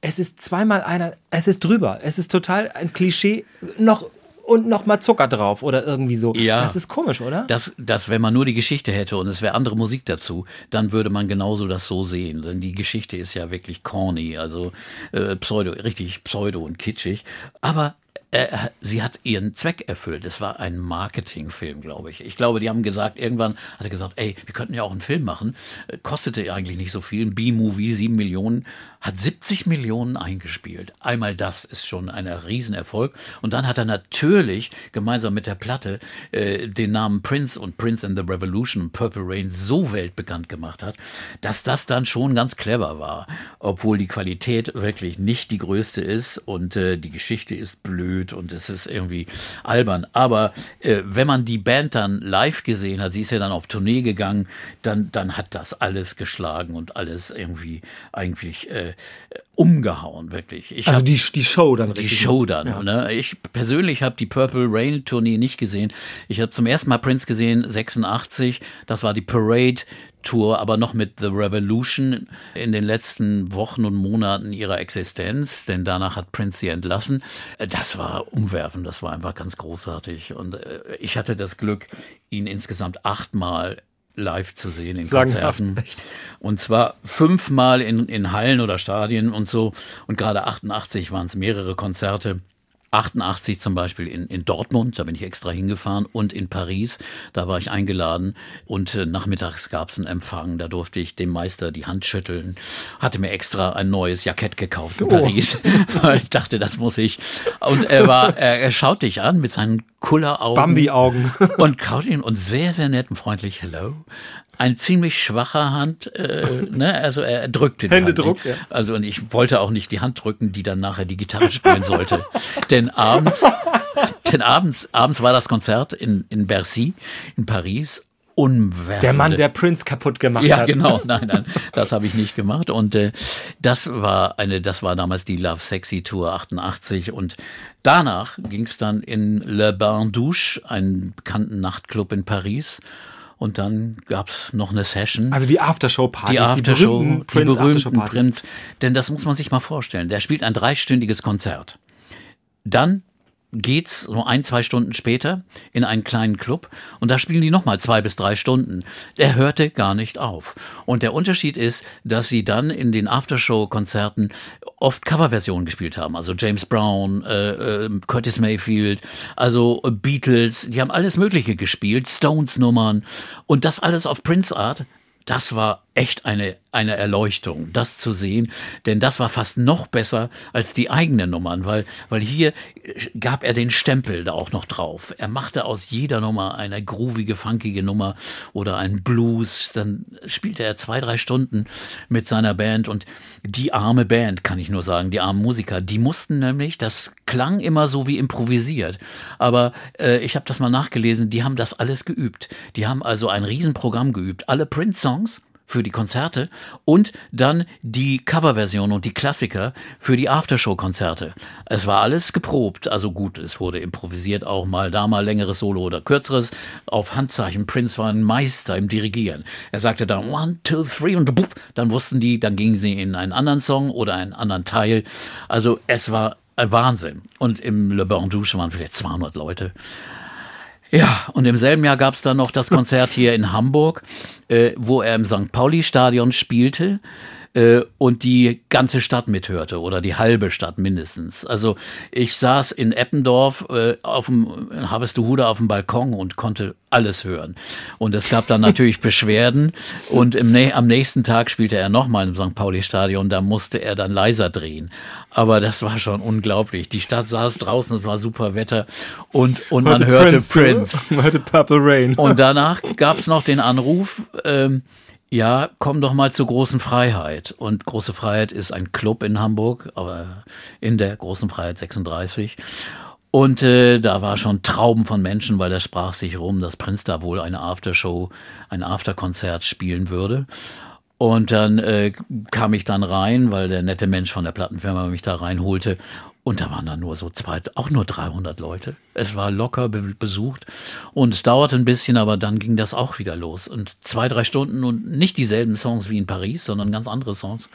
es ist zweimal einer, es ist drüber. Es ist total ein Klischee, noch und noch mal Zucker drauf oder irgendwie so. Ja. Das ist komisch, oder? Das, das, wenn man nur die Geschichte hätte und es wäre andere Musik dazu, dann würde man genauso das so sehen. Denn die Geschichte ist ja wirklich corny, also äh, pseudo, richtig pseudo und kitschig. Aber äh, sie hat ihren Zweck erfüllt. Es war ein Marketingfilm, glaube ich. Ich glaube, die haben gesagt, irgendwann hat er gesagt, ey, wir könnten ja auch einen Film machen. Äh, Kostete eigentlich nicht so viel. Ein B-Movie, sieben Millionen, hat 70 Millionen eingespielt. Einmal das ist schon ein Riesenerfolg. Und dann hat er natürlich gemeinsam mit der Platte äh, den Namen Prince und Prince and the Revolution Purple Rain so weltbekannt gemacht hat, dass das dann schon ganz clever war. Obwohl die Qualität wirklich nicht die größte ist und äh, die Geschichte ist blöd und es ist irgendwie albern. Aber äh, wenn man die Band dann live gesehen hat, sie ist ja dann auf Tournee gegangen, dann, dann hat das alles geschlagen und alles irgendwie eigentlich äh, umgehauen, wirklich. Ich also hab- die, die Show dann die richtig. Show dann. Ja. Ne? Ich persönlich habe die Purple Rain Tournee nicht gesehen. Ich habe zum ersten Mal Prince gesehen, 86. Das war die Parade Tour, aber noch mit The Revolution in den letzten Wochen und Monaten ihrer Existenz, denn danach hat Prince sie entlassen. Äh, Das war umwerfend, das war einfach ganz großartig. Und äh, ich hatte das Glück, ihn insgesamt achtmal live zu sehen in Sagenhaft, Konzerten. Und zwar fünfmal in, in Hallen oder Stadien und so. Und gerade 88 waren es mehrere Konzerte. 88 zum Beispiel in, in Dortmund, da bin ich extra hingefahren, und in Paris, da war ich eingeladen und äh, nachmittags gab es einen Empfang, da durfte ich dem Meister die Hand schütteln, hatte mir extra ein neues Jackett gekauft in Paris, weil ich dachte, das muss ich. Und er war, er, er schaut dich an mit seinen Kulleraugen. Bambi-Augen. Und kaut ihn und sehr, sehr nett und freundlich, hello. Ein ziemlich schwacher Hand, äh, ne? also er drückte die Händedruck, Hand. ja. Also und ich wollte auch nicht die Hand drücken, die dann nachher die Gitarre spielen sollte. denn abends, denn abends, abends war das Konzert in, in Bercy, in Paris. Unwerfende. Der Mann, der Prince kaputt gemacht Ja, hat. genau. Nein, nein, das habe ich nicht gemacht. Und äh, das war eine, das war damals die Love Sexy Tour 88. Und danach ging es dann in Le Bain Douche, einen bekannten Nachtclub in Paris. Und dann gab's noch eine Session. Also die Aftershow-Partys, die Aftershow, berühmten die Prince berühmten Aftershow-Partys. Prince. Denn das muss man sich mal vorstellen. Der spielt ein dreistündiges Konzert. Dann geht's so ein, zwei Stunden später in einen kleinen Club und da spielen die nochmal zwei bis drei Stunden. Der hörte gar nicht auf. Und der Unterschied ist, dass sie dann in den Aftershow-Konzerten oft Coverversionen gespielt haben. Also James Brown, äh, äh, Curtis Mayfield, also Beatles, die haben alles Mögliche gespielt, Stones-Nummern und das alles auf Prince-Art. Das war echt eine, eine Erleuchtung, das zu sehen, denn das war fast noch besser als die eigenen Nummern, weil, weil hier gab er den Stempel da auch noch drauf. Er machte aus jeder Nummer eine groovige, funkige Nummer oder einen Blues, dann spielte er zwei, drei Stunden mit seiner Band. Und die arme Band, kann ich nur sagen, die armen Musiker, die mussten nämlich, das klang immer so wie improvisiert, aber äh, ich habe das mal nachgelesen, die haben das alles geübt. Die haben also ein Riesenprogramm geübt, alle Prince-Songs, für die Konzerte und dann die Coverversion und die Klassiker für die Aftershow-Konzerte. Es war alles geprobt, also gut, es wurde improvisiert auch mal da mal längeres Solo oder kürzeres auf Handzeichen. Prince war ein Meister im Dirigieren. Er sagte dann one, two, three und bup, dann wussten die, dann gingen sie in einen anderen Song oder einen anderen Teil. Also es war ein Wahnsinn. Und im Le Bain Douche waren vielleicht 200 Leute. Ja, und im selben Jahr gab es dann noch das Konzert hier in Hamburg, äh, wo er im St. Pauli-Stadion spielte äh, und die ganze Stadt mithörte oder die halbe Stadt mindestens. Also ich saß in Eppendorf äh, auf dem Harvestehude auf dem Balkon und konnte alles hören. Und es gab dann natürlich Beschwerden und im, am nächsten Tag spielte er nochmal im St. Pauli-Stadion, da musste er dann leiser drehen. Aber das war schon unglaublich. Die Stadt saß draußen, es war super Wetter und, und man hörte Prince. Man hörte Purple Rain. Und danach gab es noch den Anruf, ähm, ja, komm doch mal zur Großen Freiheit. Und Große Freiheit ist ein Club in Hamburg, aber in der Großen Freiheit 36. Und äh, da war schon Trauben von Menschen, weil das sprach sich rum, dass Prinz da wohl eine Aftershow, ein Afterkonzert spielen würde. Und dann äh, kam ich dann rein, weil der nette Mensch von der Plattenfirma mich da reinholte. Und da waren dann nur so zwei, auch nur 300 Leute. Es war locker be besucht und es dauerte ein bisschen, aber dann ging das auch wieder los. Und zwei, drei Stunden und nicht dieselben Songs wie in Paris, sondern ganz andere Songs.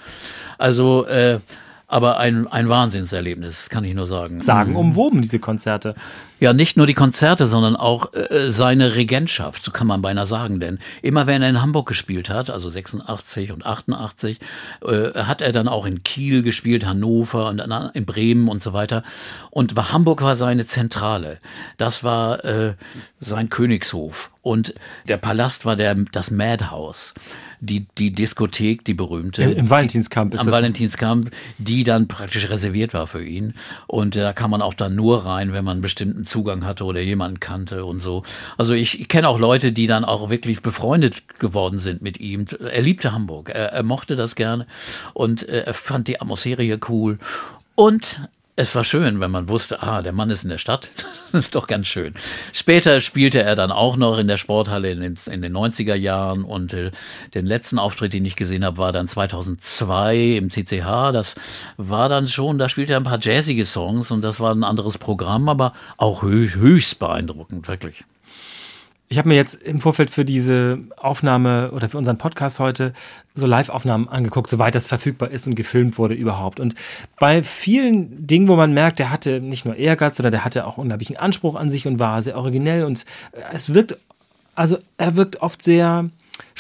Also, äh, aber ein, ein Wahnsinnserlebnis, kann ich nur sagen. Sagen umwoben, diese Konzerte. Ja, nicht nur die Konzerte, sondern auch äh, seine Regentschaft, so kann man beinahe sagen. Denn immer wenn er in Hamburg gespielt hat, also 86 und 88, äh, hat er dann auch in Kiel gespielt, Hannover und dann in Bremen und so weiter. Und war, Hamburg war seine Zentrale. Das war äh, sein Königshof. Und der Palast war der, das Madhouse. Die, die Diskothek, die berühmte. Im, im Valentinskamp ist am das. Valentinskamp, die dann praktisch reserviert war für ihn. Und da kann man auch dann nur rein, wenn man einen bestimmten Zugang hatte oder jemanden kannte und so. Also ich, ich kenne auch Leute, die dann auch wirklich befreundet geworden sind mit ihm. Er liebte Hamburg, er, er mochte das gerne und äh, er fand die Atmosphäre hier cool. Und es war schön, wenn man wusste, ah, der Mann ist in der Stadt. Das ist doch ganz schön. Später spielte er dann auch noch in der Sporthalle in den, in den 90er Jahren und äh, den letzten Auftritt, den ich gesehen habe, war dann 2002 im CCH. Das war dann schon, da spielte er ein paar jazzige Songs und das war ein anderes Programm, aber auch höchst beeindruckend, wirklich. Ich habe mir jetzt im Vorfeld für diese Aufnahme oder für unseren Podcast heute so Live-Aufnahmen angeguckt, soweit das verfügbar ist und gefilmt wurde überhaupt. Und bei vielen Dingen, wo man merkt, der hatte nicht nur Ehrgeiz, sondern der hatte auch unglaublichen Anspruch an sich und war sehr originell und es wirkt, also er wirkt oft sehr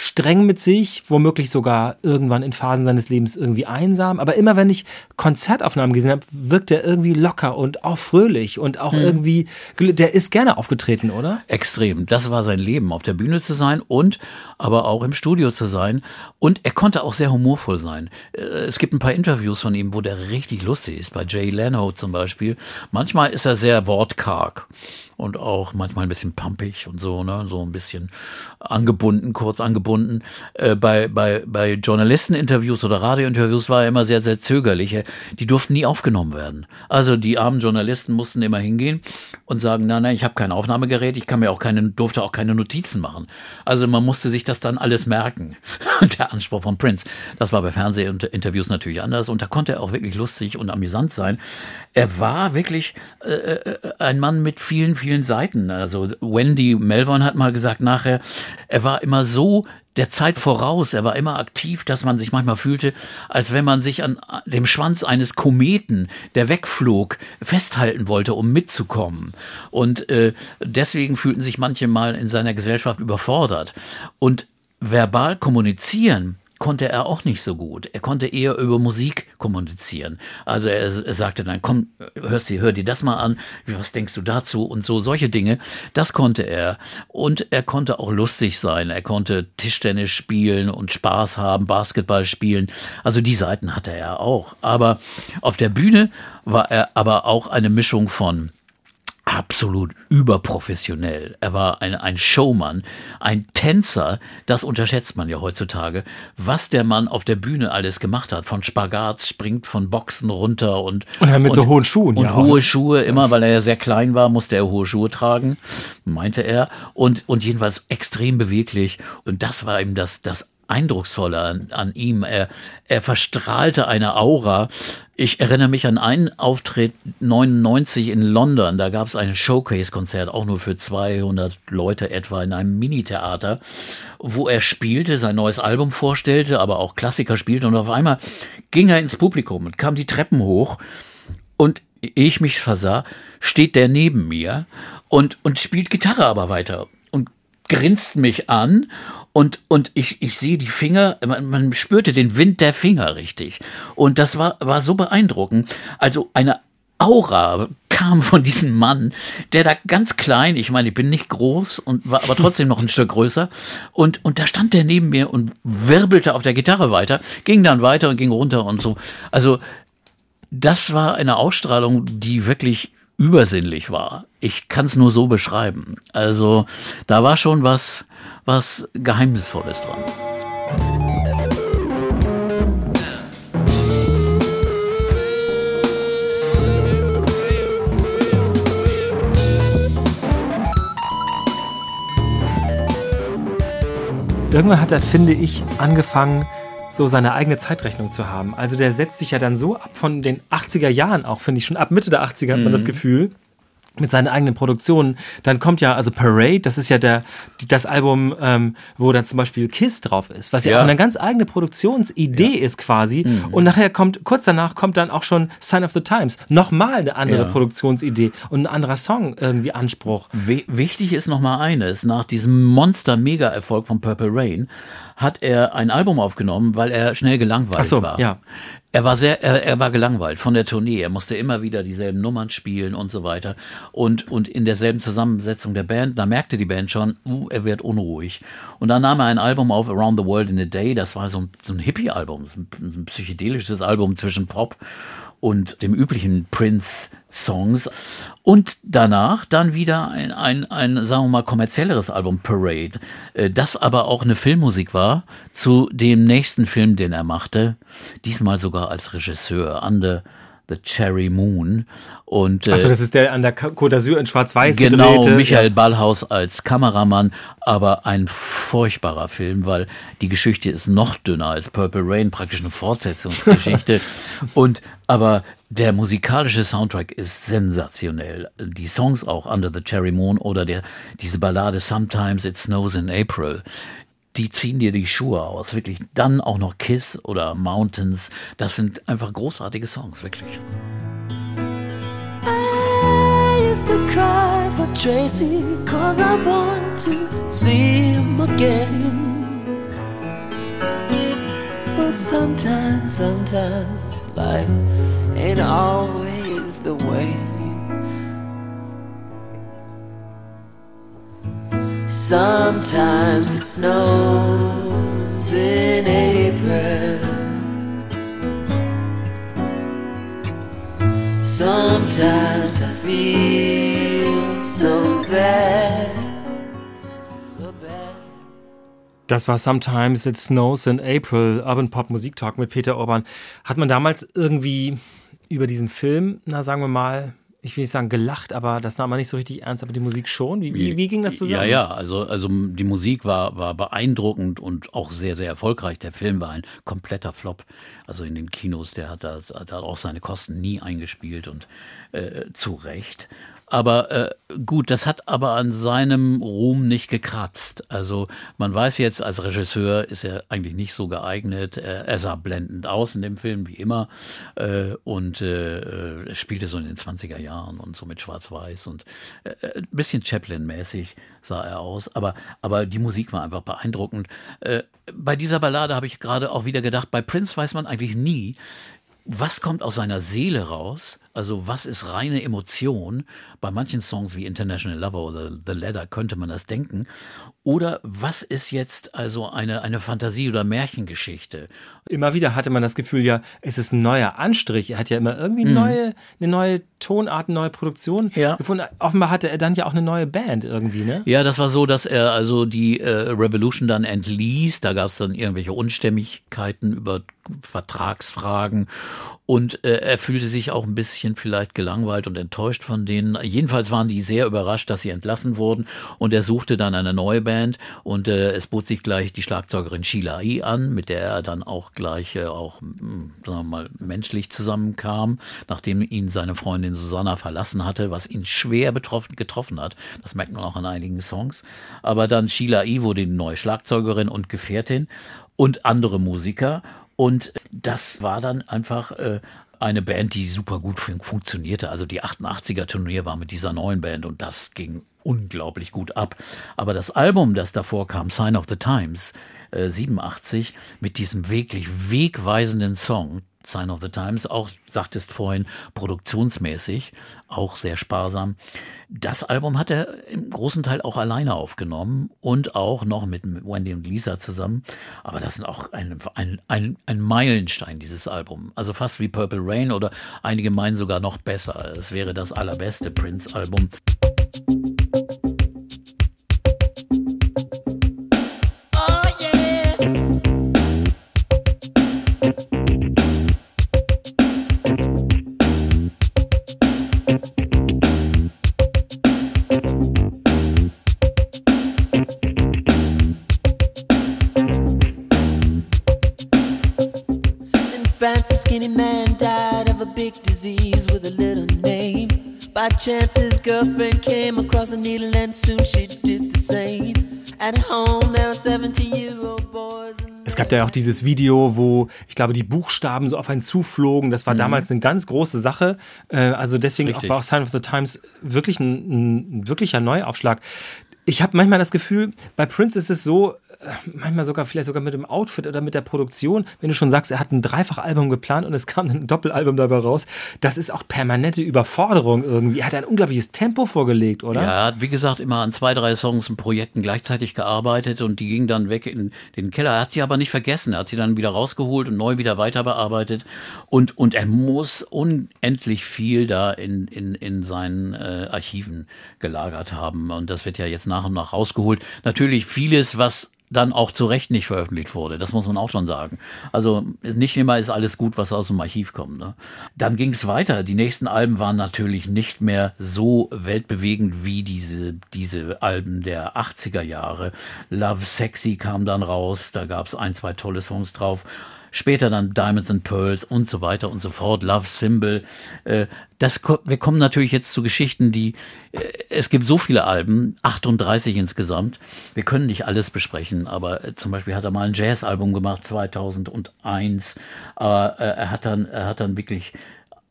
streng mit sich, womöglich sogar irgendwann in Phasen seines Lebens irgendwie einsam. Aber immer wenn ich Konzertaufnahmen gesehen habe, wirkt er irgendwie locker und auch fröhlich und auch irgendwie, gel- der ist gerne aufgetreten, oder? Extrem. Das war sein Leben, auf der Bühne zu sein und aber auch im Studio zu sein. Und er konnte auch sehr humorvoll sein. Äh, Es gibt ein paar Interviews von ihm, wo der richtig lustig ist. Bei Jay Leno zum Beispiel. Manchmal ist er sehr wortkarg und auch manchmal ein bisschen pumpig und so, ne, so ein bisschen angebunden, kurz angebunden. Äh, bei, bei, bei Journalisteninterviews oder Radiointerviews war er immer sehr, sehr zögerlich. Er- Die durften nie aufgenommen werden. Also die armen Journalisten mussten immer hingehen und sagen, nein, nein, ich habe kein Aufnahmegerät, ich kann mir auch keine, durfte auch keine Notizen machen. Also man musste sich das dann alles merken. Der Anspruch von Prince. Das war bei Fernsehinterviews natürlich anders und da konnte er auch wirklich lustig und amüsant sein. Er war wirklich äh, äh, ein Mann mit vielen, vielen Seiten. Also Wendy Melvoin hat mal gesagt nachher, er war immer so der Zeit voraus. Er war immer aktiv, dass man sich manchmal fühlte, als wenn man sich an dem Schwanz eines Kometen, der wegflog, festhalten wollte, um mitzukommen. Und äh, deswegen fühlten sich manche mal in seiner Gesellschaft überfordert. Und verbal kommunizieren konnte er auch nicht so gut. Er konnte eher über Musik kommunizieren. Also er, er sagte dann, komm, hörst dir, hör dir das mal an, was denkst du dazu und so solche Dinge. Das konnte er. Und er konnte auch lustig sein. Er konnte Tischtennis spielen und Spaß haben, Basketball spielen. Also die Seiten hatte er auch. Aber auf der Bühne war er aber auch eine Mischung von absolut überprofessionell. Er war ein, ein Showmann, ein Tänzer, das unterschätzt man ja heutzutage, was der Mann auf der Bühne alles gemacht hat. Von Spagats, springt von Boxen runter und. Und dann mit so hohen Schuhen, Und ja, hohe? Schuhe, immer weil er ja sehr klein war, musste er hohe Schuhe tragen, meinte er. Und, und jedenfalls extrem beweglich. Und das war ihm das, das Eindrucksvolle an, an ihm. Er, er verstrahlte eine Aura. Ich erinnere mich an einen Auftritt 99 in London. Da gab es ein Showcase-Konzert, auch nur für 200 Leute etwa in einem Mini-Theater, wo er spielte, sein neues Album vorstellte, aber auch Klassiker spielte. Und auf einmal ging er ins Publikum und kam die Treppen hoch. Und ich mich versah, steht der neben mir und, und spielt Gitarre aber weiter und grinst mich an und, und ich, ich sehe die Finger, man, man spürte den Wind der Finger richtig. Und das war, war so beeindruckend. Also eine Aura kam von diesem Mann, der da ganz klein, ich meine, ich bin nicht groß und war aber trotzdem noch ein Stück größer. Und, und da stand der neben mir und wirbelte auf der Gitarre weiter, ging dann weiter und ging runter und so. Also das war eine Ausstrahlung, die wirklich übersinnlich war. Ich kann es nur so beschreiben. Also da war schon was, was Geheimnisvolles dran. Irgendwann hat er, finde ich, angefangen, so seine eigene Zeitrechnung zu haben. Also der setzt sich ja dann so ab von den 80er Jahren auch, finde ich, schon ab Mitte der 80er hat man das Gefühl. Mit seinen eigenen Produktionen. Dann kommt ja, also Parade, das ist ja der, das Album, ähm, wo dann zum Beispiel Kiss drauf ist, was ja, Ja. auch eine ganz eigene Produktionsidee ist quasi. Und nachher kommt, kurz danach kommt dann auch schon Sign of the Times. Nochmal eine andere Ja. Produktionsidee und ein anderer Song irgendwie Anspruch. Wi- Wichtig ist noch mal eines, nach diesem Monster-Mega-Erfolg von Purple Rain hat er ein Album aufgenommen, weil er schnell gelangweilt Ach so, war. ja. Er war sehr, er, er war gelangweilt von der Tournee. Er musste immer wieder dieselben Nummern spielen und so weiter. Und, und in derselben Zusammensetzung der Band, da merkte die Band schon, uh, er wird unruhig. Und dann nahm er ein Album auf, Around the World in a Day. Das war so ein, so ein Hippie-Album, so ein, ein psychedelisches Album zwischen Pop und dem üblichen Prince-Songs. Und danach dann wieder ein, ein, ein, sagen wir mal, kommerzielleres Album, Parade, äh, das aber auch eine Filmmusik war zu dem nächsten Film, den er machte, diesmal sogar als Regisseur, Under the Cherry Moon. Und, äh, Achso, das ist der an der Côte d'Azur in Schwarz-Weiß Genau, gedrehte. Michael Ja. Ballhaus als Kameramann, aber ein furchtbarer Film, weil die Geschichte ist noch dünner als Purple Rain, praktisch eine Fortsetzungsgeschichte. Und aber der musikalische Soundtrack ist sensationell. Die Songs auch Under the Cherry Moon oder der, diese Ballade Sometimes It Snows in April. Die ziehen dir die Schuhe aus, wirklich. Dann auch noch Kiss oder Mountains. Das sind einfach großartige Songs, wirklich. I used to cry for Tracy, cause I want to see him again. Well, sometimes, sometimes life ain't always the way. Sometimes it snows in April. Sometimes I feel so bad. So bad. Das war Sometimes It Snows in April, Urban Pop Musik Talk mit Peter Orban. Hat man damals irgendwie über diesen Film, na sagen wir mal, ich will nicht sagen gelacht, aber das nahm man nicht so richtig ernst, aber die Musik schon? Wie, wie, wie ging das zusammen? Ja, ja, also, also die Musik war, war beeindruckend und auch sehr, sehr erfolgreich. Der Film war ein kompletter Flop. Also in den Kinos, der hat da, da auch seine Kosten nie eingespielt und äh, zu Recht. Aber äh, gut, das hat aber an seinem Ruhm nicht gekratzt. Also man weiß jetzt, als Regisseur ist er eigentlich nicht so geeignet. Er, sah blendend aus in dem Film, wie immer. Äh, und äh, er spielte so in den 20er Jahren und so mit Schwarz-Weiß und äh, ein bisschen Chaplin-mäßig sah er aus. Aber, aber die Musik war einfach beeindruckend. Äh, bei dieser Ballade habe ich gerade auch wieder gedacht, bei Prince weiß man eigentlich nie, was kommt aus seiner Seele raus? Also was ist reine Emotion? Bei manchen Songs wie International Lover oder The Letter könnte man das denken. Oder was ist jetzt also eine, eine Fantasie- oder Märchengeschichte? Immer wieder hatte man das Gefühl, ja, es ist ein neuer Anstrich. Er hat ja immer irgendwie neue, eine neue Tonart, eine neue Produktion Ja. gefunden. Offenbar hatte er dann ja auch eine neue Band irgendwie, ne? Ja, das war so, dass er also die äh, Revolution dann entließ. Da gab es dann irgendwelche Unstimmigkeiten über Vertragsfragen. Und äh, er fühlte sich auch ein bisschen vielleicht gelangweilt und enttäuscht von denen. Jedenfalls waren die sehr überrascht, dass sie entlassen wurden. Und er suchte dann eine neue Band. Und äh, es bot sich gleich die Schlagzeugerin Sheila E. an, mit der er dann auch gleich äh, auch, sagen wir mal, menschlich zusammenkam, nachdem ihn seine Freundin Susanna verlassen hatte, was ihn schwer betroffen, getroffen hat. Das merkt man auch an einigen Songs. Aber dann Sheila E. wurde die neue Schlagzeugerin und Gefährtin und andere Musiker. Und das war dann einfach äh, eine Band, die super gut fun funktionierte. Also die 88er Turnier war mit dieser neuen Band und das ging unglaublich gut ab. Aber das Album, das davor kam, Sign of the Times, äh, 87, mit diesem wirklich wegweisenden Song, Sign of the Times, auch, sagtest vorhin, produktionsmäßig, auch sehr sparsam. Das Album hat er im großen Teil auch alleine aufgenommen und auch noch mit Wendy und Lisa zusammen. Aber das ist auch ein, ein, ein, ein Meilenstein, dieses Album. Also fast wie Purple Rain oder einige meinen sogar noch besser. Es wäre das allerbeste Prince-Album. By chance, his girlfriend came across a needle, and soon she did the same. At home, there were 17-year-old boys. and Es gab ja auch dieses Video, wo ich glaube, die Buchstaben so auf einen zuflogen. Das war damals eine ganz große Sache. Äh, also deswegen auch war auch Sign of the Times wirklich ein, ein wirklicher Neuaufschlag. Ich habe manchmal das Gefühl, bei Prince ist es so, manchmal sogar vielleicht sogar mit dem Outfit oder mit der Produktion, wenn du schon sagst, er hat ein Dreifachalbum geplant und es kam ein Doppelalbum dabei raus, das ist auch permanente Überforderung irgendwie. Er hat ein unglaubliches Tempo vorgelegt, oder? Ja, er hat, wie gesagt, immer an zwei, drei Songs und Projekten gleichzeitig gearbeitet und die gingen dann weg in den Keller. Er hat sie aber nicht vergessen. Er hat sie dann wieder rausgeholt und neu wieder weiter bearbeitet. Und, und er muss unendlich viel da in, in, in seinen äh, Archiven gelagert haben. Und das wird ja jetzt nach und nach rausgeholt. Natürlich vieles, was dann auch zu Recht nicht veröffentlicht wurde. Das muss man auch schon sagen. Also nicht immer ist alles gut, was aus dem Archiv kommt. Ne? Dann ging es weiter. Die nächsten Alben waren natürlich nicht mehr so weltbewegend wie diese, diese Alben der 80er Jahre. Love Sexy kam dann raus. Da gab es ein, zwei tolle Songs drauf. Später dann Diamonds and Pearls und so weiter und so fort, Love Symbol. Äh, das, wir kommen natürlich jetzt zu Geschichten, die, äh, es gibt so viele Alben, 38 insgesamt. Wir können nicht alles besprechen, aber äh, zum Beispiel hat er mal ein Jazzalbum gemacht, 2001. Aber äh, er hat dann, er hat dann wirklich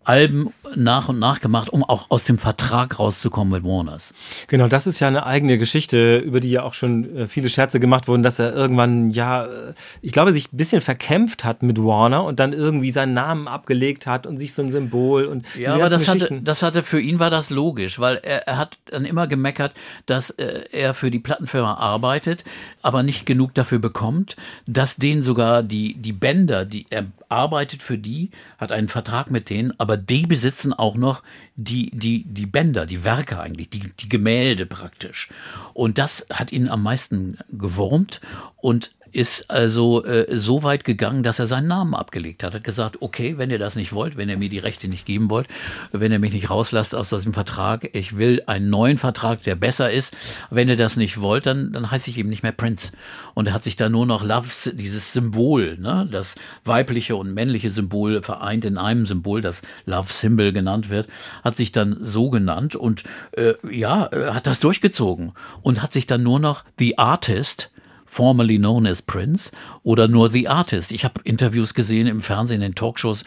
Alben nach und nach gemacht, um auch aus dem Vertrag rauszukommen mit Warners. Genau, das ist ja eine eigene Geschichte, über die ja auch schon äh, viele Scherze gemacht wurden, dass er irgendwann, ja, äh, ich glaube, sich ein bisschen verkämpft hat mit Warner und dann irgendwie seinen Namen abgelegt hat und sich so ein Symbol und Ja, aber das hatte, das hatte für ihn war das logisch, weil er, er hat dann immer gemeckert, dass äh, er für die Plattenfirma arbeitet, aber nicht genug dafür bekommt, dass denen sogar die, die Bänder, die er arbeitet für die, hat einen Vertrag mit denen, aber die besitzen auch noch die, die, die Bänder, die Werke eigentlich, die, die Gemälde praktisch. Und das hat ihn am meisten gewurmt und ist also äh, so weit gegangen, dass er seinen Namen abgelegt hat. Hat gesagt, okay, wenn ihr das nicht wollt, wenn ihr mir die Rechte nicht geben wollt, wenn ihr mich nicht rauslasst aus diesem Vertrag, ich will einen neuen Vertrag, der besser ist. Wenn ihr das nicht wollt, dann, dann heiße ich eben nicht mehr Prince. Und er hat sich da nur noch Love, dieses Symbol, ne, das weibliche und männliche Symbol vereint in einem Symbol, das Love Symbol genannt wird, hat sich dann so genannt und äh, ja, äh, hat das durchgezogen und hat sich dann nur noch The Artist formerly known as Prince oder nur The Artist. Ich habe Interviews gesehen im Fernsehen, in Talkshows.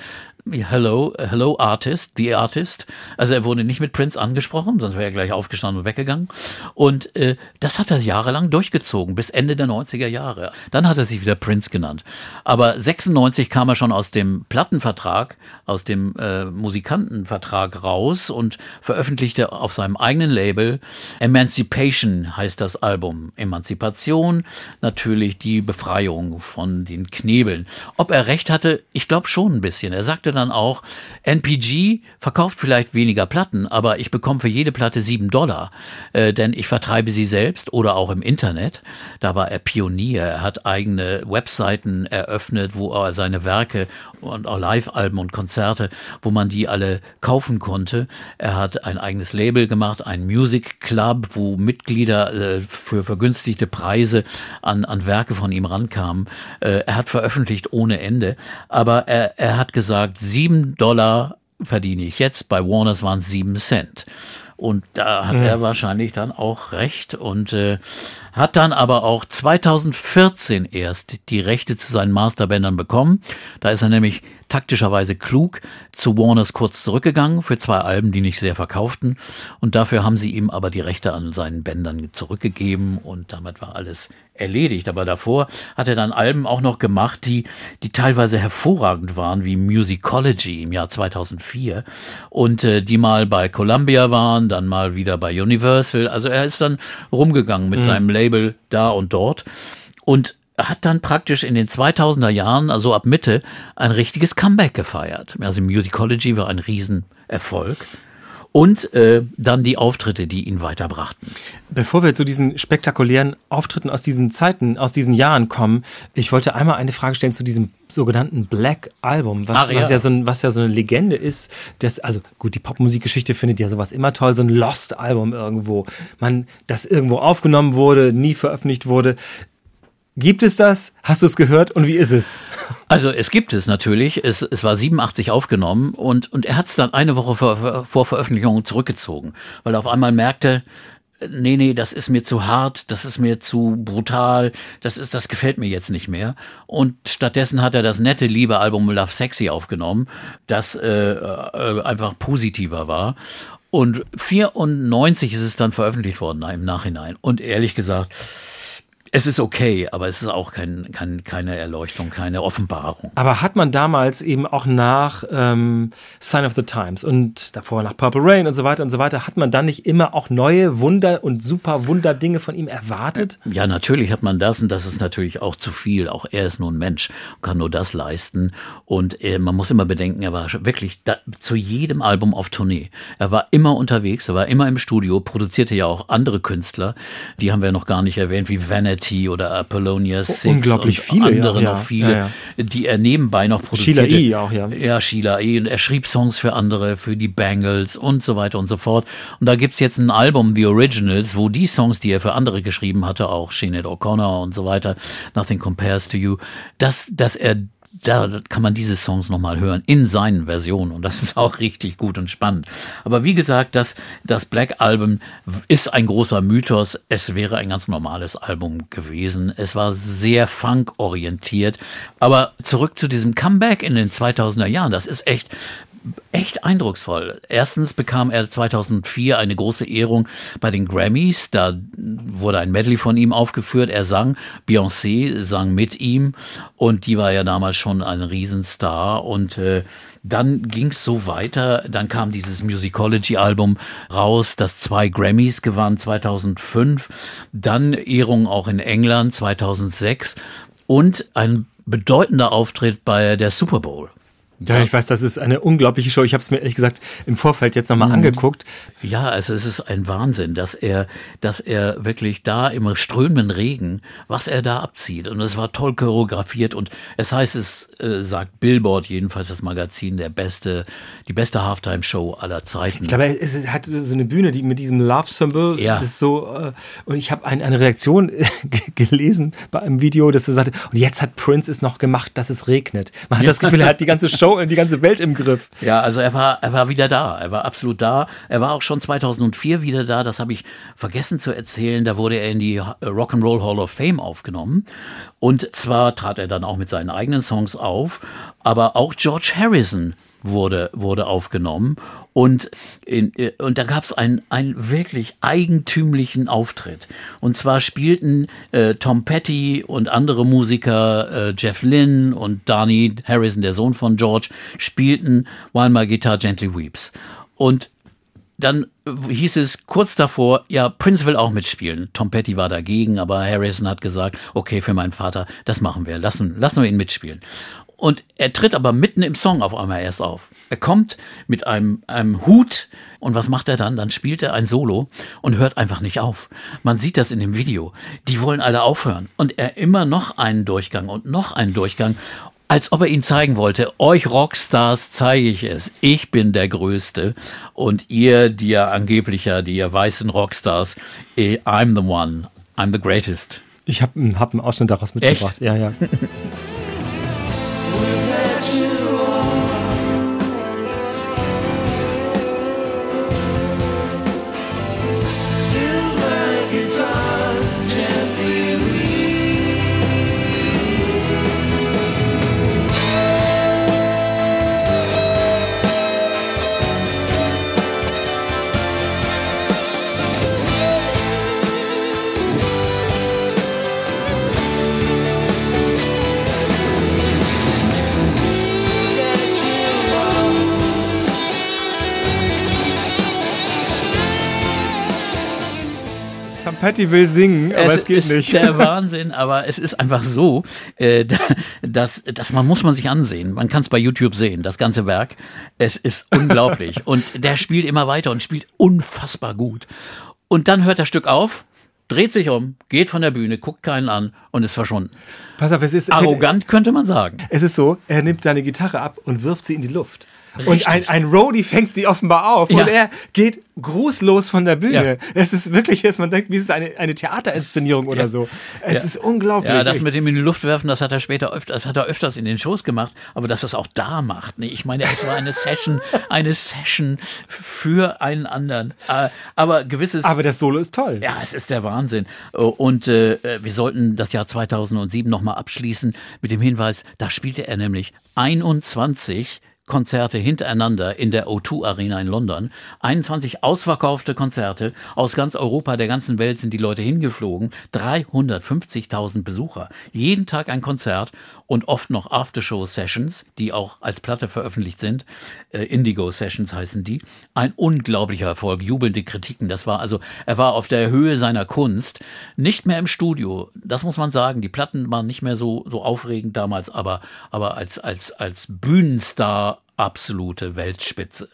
Hello, hello Artist, The Artist. Also er wurde nicht mit Prince angesprochen, sonst wäre er gleich aufgestanden und weggegangen. Und äh, das hat er jahrelang durchgezogen, bis Ende der 90er Jahre. Dann hat er sich wieder Prince genannt. Aber 96 kam er schon aus dem Plattenvertrag, aus dem äh, Musikantenvertrag raus und veröffentlichte auf seinem eigenen Label Emancipation heißt das Album. Emanzipation, natürlich die Befreiung von den Knebeln. Ob er recht hatte, ich glaube schon ein bisschen. Er sagte dann auch, NPG verkauft vielleicht weniger Platten, aber ich bekomme für jede Platte sieben Dollar, äh, denn ich vertreibe sie selbst oder auch im Internet. Da war er Pionier. Er hat eigene Webseiten eröffnet, wo er seine Werke und auch Live-Alben und Konzerte, wo man die alle kaufen konnte. Er hat ein eigenes Label gemacht, ein Music Club, wo Mitglieder äh, für vergünstigte Preise an, an Werke von ihm rankamen. Äh, er hat veröffentlicht ohne Ende, aber er, er hat gesagt, sieben Dollar verdiene ich jetzt. Bei Warners waren es sieben Cent. Und da hat er wahrscheinlich dann auch recht und äh, hat dann aber auch 2014 erst die Rechte zu seinen Masterbändern bekommen. Da ist er nämlich taktischerweise klug zu Warners kurz zurückgegangen für zwei Alben, die nicht sehr verkauften. Und dafür haben sie ihm aber die Rechte an seinen Bändern zurückgegeben und damit war alles erledigt. Aber davor hat er dann Alben auch noch gemacht, die, die teilweise hervorragend waren, wie Musicology im Jahr 2004 und äh, die mal bei Columbia waren, dann mal wieder bei Universal. Also er ist dann rumgegangen mit seinem Label da und dort und hat dann praktisch in den 2000er Jahren, also ab Mitte, ein richtiges Comeback gefeiert. Also Musicology war ein Riesenerfolg. Und äh, dann die Auftritte, die ihn weiterbrachten. Bevor wir zu diesen spektakulären Auftritten aus diesen Zeiten, aus diesen Jahren kommen, ich wollte einmal eine Frage stellen zu diesem sogenannten Black Album, was, Ach, ja. was, ja so ein, was ja so eine Legende ist. Das, also gut, die Popmusikgeschichte findet ja sowas immer toll, so ein Lost-Album irgendwo. Man, das irgendwo aufgenommen wurde, nie veröffentlicht wurde. Gibt es das? Hast du es gehört? Und wie ist es? Also es gibt es natürlich. Es, es war 87 aufgenommen und, und er hat es dann eine Woche vor, vor Veröffentlichung zurückgezogen, weil er auf einmal merkte, nee, nee, das ist mir zu hart, das ist mir zu brutal, das ist, das gefällt mir jetzt nicht mehr. Und stattdessen hat er das nette, liebe Album Love Sexy aufgenommen, das äh, äh, einfach positiver war. Und 94 ist es dann veröffentlicht worden im Nachhinein. Und ehrlich gesagt, es ist okay, aber es ist auch kein, kein, keine Erleuchtung, keine Offenbarung. Aber hat man damals eben auch nach ähm, Sign of the Times und davor nach Purple Rain und so weiter und so weiter, hat man dann nicht immer auch neue Wunder und super Wunderdinge von ihm erwartet? Ja, natürlich hat man das und das ist natürlich auch zu viel. Auch er ist nur ein Mensch, kann nur das leisten. Und äh, man muss immer bedenken, er war wirklich da, zu jedem Album auf Tournee. Er war immer unterwegs, er war immer im Studio, produzierte ja auch andere Künstler. Die haben wir noch gar nicht erwähnt, wie Vanity oder Apollonia Six unglaublich und viele, andere ja, noch ja, viele, ja, die er nebenbei noch Sheila produzierte. E. auch, ja. Ja, Sheila E. Und er schrieb Songs für andere, für die Bangles und so weiter und so fort. Und da gibt's jetzt ein Album, The Originals, wo die Songs, die er für andere geschrieben hatte, auch Sinead O'Connor und so weiter, Nothing Compares to You, dass, dass er da kann man diese Songs nochmal hören in seinen Versionen und das ist auch richtig gut und spannend. Aber wie gesagt, das, das Black Album ist ein großer Mythos. Es wäre ein ganz normales Album gewesen. Es war sehr funk-orientiert. Aber zurück zu diesem Comeback in den 2000er Jahren. Das ist echt echt eindrucksvoll. Erstens bekam er 2004 eine große Ehrung bei den Grammys. Da wurde ein Medley von ihm aufgeführt. Er sang, Beyoncé sang mit ihm und die war ja damals schon ein Riesenstar und äh, dann ging's so weiter. Dann kam dieses Musicology-Album raus, das zwei Grammys gewann 2005. Dann Ehrung auch in England 2006 und ein bedeutender Auftritt bei der Super Bowl. Ja, ich weiß, das ist eine unglaubliche Show. Ich habe es mir ehrlich gesagt im Vorfeld jetzt nochmal angeguckt. Ja, also es ist ein Wahnsinn, dass er, dass er wirklich da im strömenden Regen, was er da abzieht. Und es war toll choreografiert und es heißt, es äh, sagt Billboard jedenfalls das Magazin, der beste, die beste Halftime-Show aller Zeiten. Ich glaube, es hat so eine Bühne, die mit diesem Love-Symbol, Ja. ist so, äh, und ich habe ein, eine Reaktion äh, ge- gelesen bei einem Video, dass er sagte, und jetzt hat Prince es noch gemacht, dass es regnet. Man hat das Gefühl, er hat die ganze Show, die ganze Welt im Griff. Ja, also er war, er war wieder da. Er war absolut da. Er war auch schon 2004 wieder da. Das habe ich vergessen zu erzählen. Da wurde er in die Rock'n'Roll Hall of Fame aufgenommen. Und zwar trat er dann auch mit seinen eigenen Songs auf. Aber auch George Harrison wurde, wurde aufgenommen. Und, in, äh, und da gab es einen, einen wirklich eigentümlichen Auftritt. Und zwar spielten äh, Tom Petty und andere Musiker, äh, Jeff Lynne und Barney Harrison, der Sohn von George, spielten While My Guitar Gently Weeps. Und dann hieß es kurz davor, ja, Prince will auch mitspielen. Tom Petty war dagegen, aber Harrison hat gesagt, okay, für meinen Vater, das machen wir, lassen, lassen wir ihn mitspielen. Und er tritt aber mitten im Song auf einmal erst auf. Er kommt mit einem, einem Hut und was macht er dann? Dann spielt er ein Solo und hört einfach nicht auf. Man sieht das in dem Video. Die wollen alle aufhören. Und er immer noch einen Durchgang und noch einen Durchgang als ob er ihnen zeigen wollte, euch Rockstars zeige ich es. Ich bin der Größte. Und ihr, die ja angeblich ja, die ja weißen Rockstars, eh, I'm the one. I'm the greatest. Ich habe hab einen Ausschnitt daraus mitgebracht. Ja, ja. Tom Petty will singen, aber es, geht ist nicht. der Wahnsinn, aber es ist einfach so, äh, dass, dass man muss man sich ansehen. Man kann es bei YouTube sehen, das ganze Werk. Es ist unglaublich. und der spielt immer weiter und spielt unfassbar gut. Und dann hört das Stück auf, dreht sich um, geht von der Bühne, guckt keinen an und ist verschwunden. Pass auf, es ist Arrogant könnte man sagen. Es ist so, er nimmt seine Gitarre ab und wirft sie in die Luft. Und ein, ein Roadie fängt sie offenbar auf Ja. und er geht grußlos von der Bühne. Ja. Es ist wirklich, dass man denkt, wie ist es eine, eine Theaterinszenierung oder so. Es Ja. ist unglaublich. Ja, das mit dem in die Luft werfen, das hat er später öfter, das hat er öfters in den Shows gemacht, aber dass er es auch da macht. Nee, ich meine, es war eine Session, eine Session für einen anderen. Äh, Aber gewisses. aber das Solo ist toll. Ja, es ist der Wahnsinn. Und äh, wir sollten das Jahr 2007 nochmal abschließen mit dem Hinweis, da spielte er nämlich 21 Konzerte hintereinander in der O2 Arena in London. 21 ausverkaufte Konzerte aus ganz Europa, der ganzen Welt sind die Leute hingeflogen. 350.000 Besucher. Jeden Tag ein Konzert und oft noch Aftershow-Sessions, die auch als Platte veröffentlicht sind. Äh, Indigo-Sessions heißen die. Ein unglaublicher Erfolg, jubelnde Kritiken. Das war also, er war auf der Höhe seiner Kunst. Nicht mehr im Studio, das muss man sagen. Die Platten waren nicht mehr so, so aufregend damals, aber, aber als, als, als Bühnenstar absolute Weltspitze.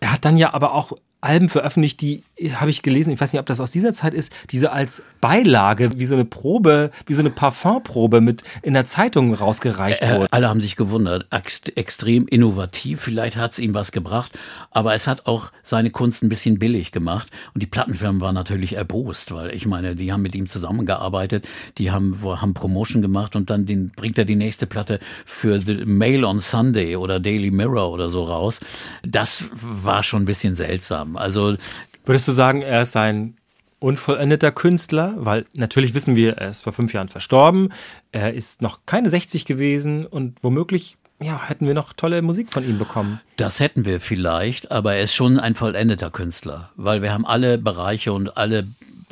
Er hat dann ja aber auch Alben veröffentlicht, die habe ich gelesen, ich weiß nicht, ob das aus dieser Zeit ist, diese als Beilage, wie so eine Probe, wie so eine Parfumprobe mit in der Zeitung rausgereicht Äh, wurde. alle haben sich gewundert. Ex extrem innovativ. Vielleicht hat es ihm was gebracht. Aber es hat auch seine Kunst ein bisschen billig gemacht. Und die Plattenfirmen waren natürlich erbost, weil ich meine, die haben mit ihm zusammengearbeitet. Die haben, wo- haben Promotion gemacht und dann den, bringt er die nächste Platte für The Mail on Sunday oder Daily Mirror oder so raus. Das war schon ein bisschen seltsam. Also Würdest du sagen, er ist ein unvollendeter Künstler? Weil natürlich wissen wir, er ist vor fünf Jahren verstorben. Er ist noch keine 60 gewesen und womöglich ja, hätten wir noch tolle Musik von ihm bekommen. Das hätten wir vielleicht, aber er ist schon ein vollendeter Künstler, weil wir haben alle Bereiche und alle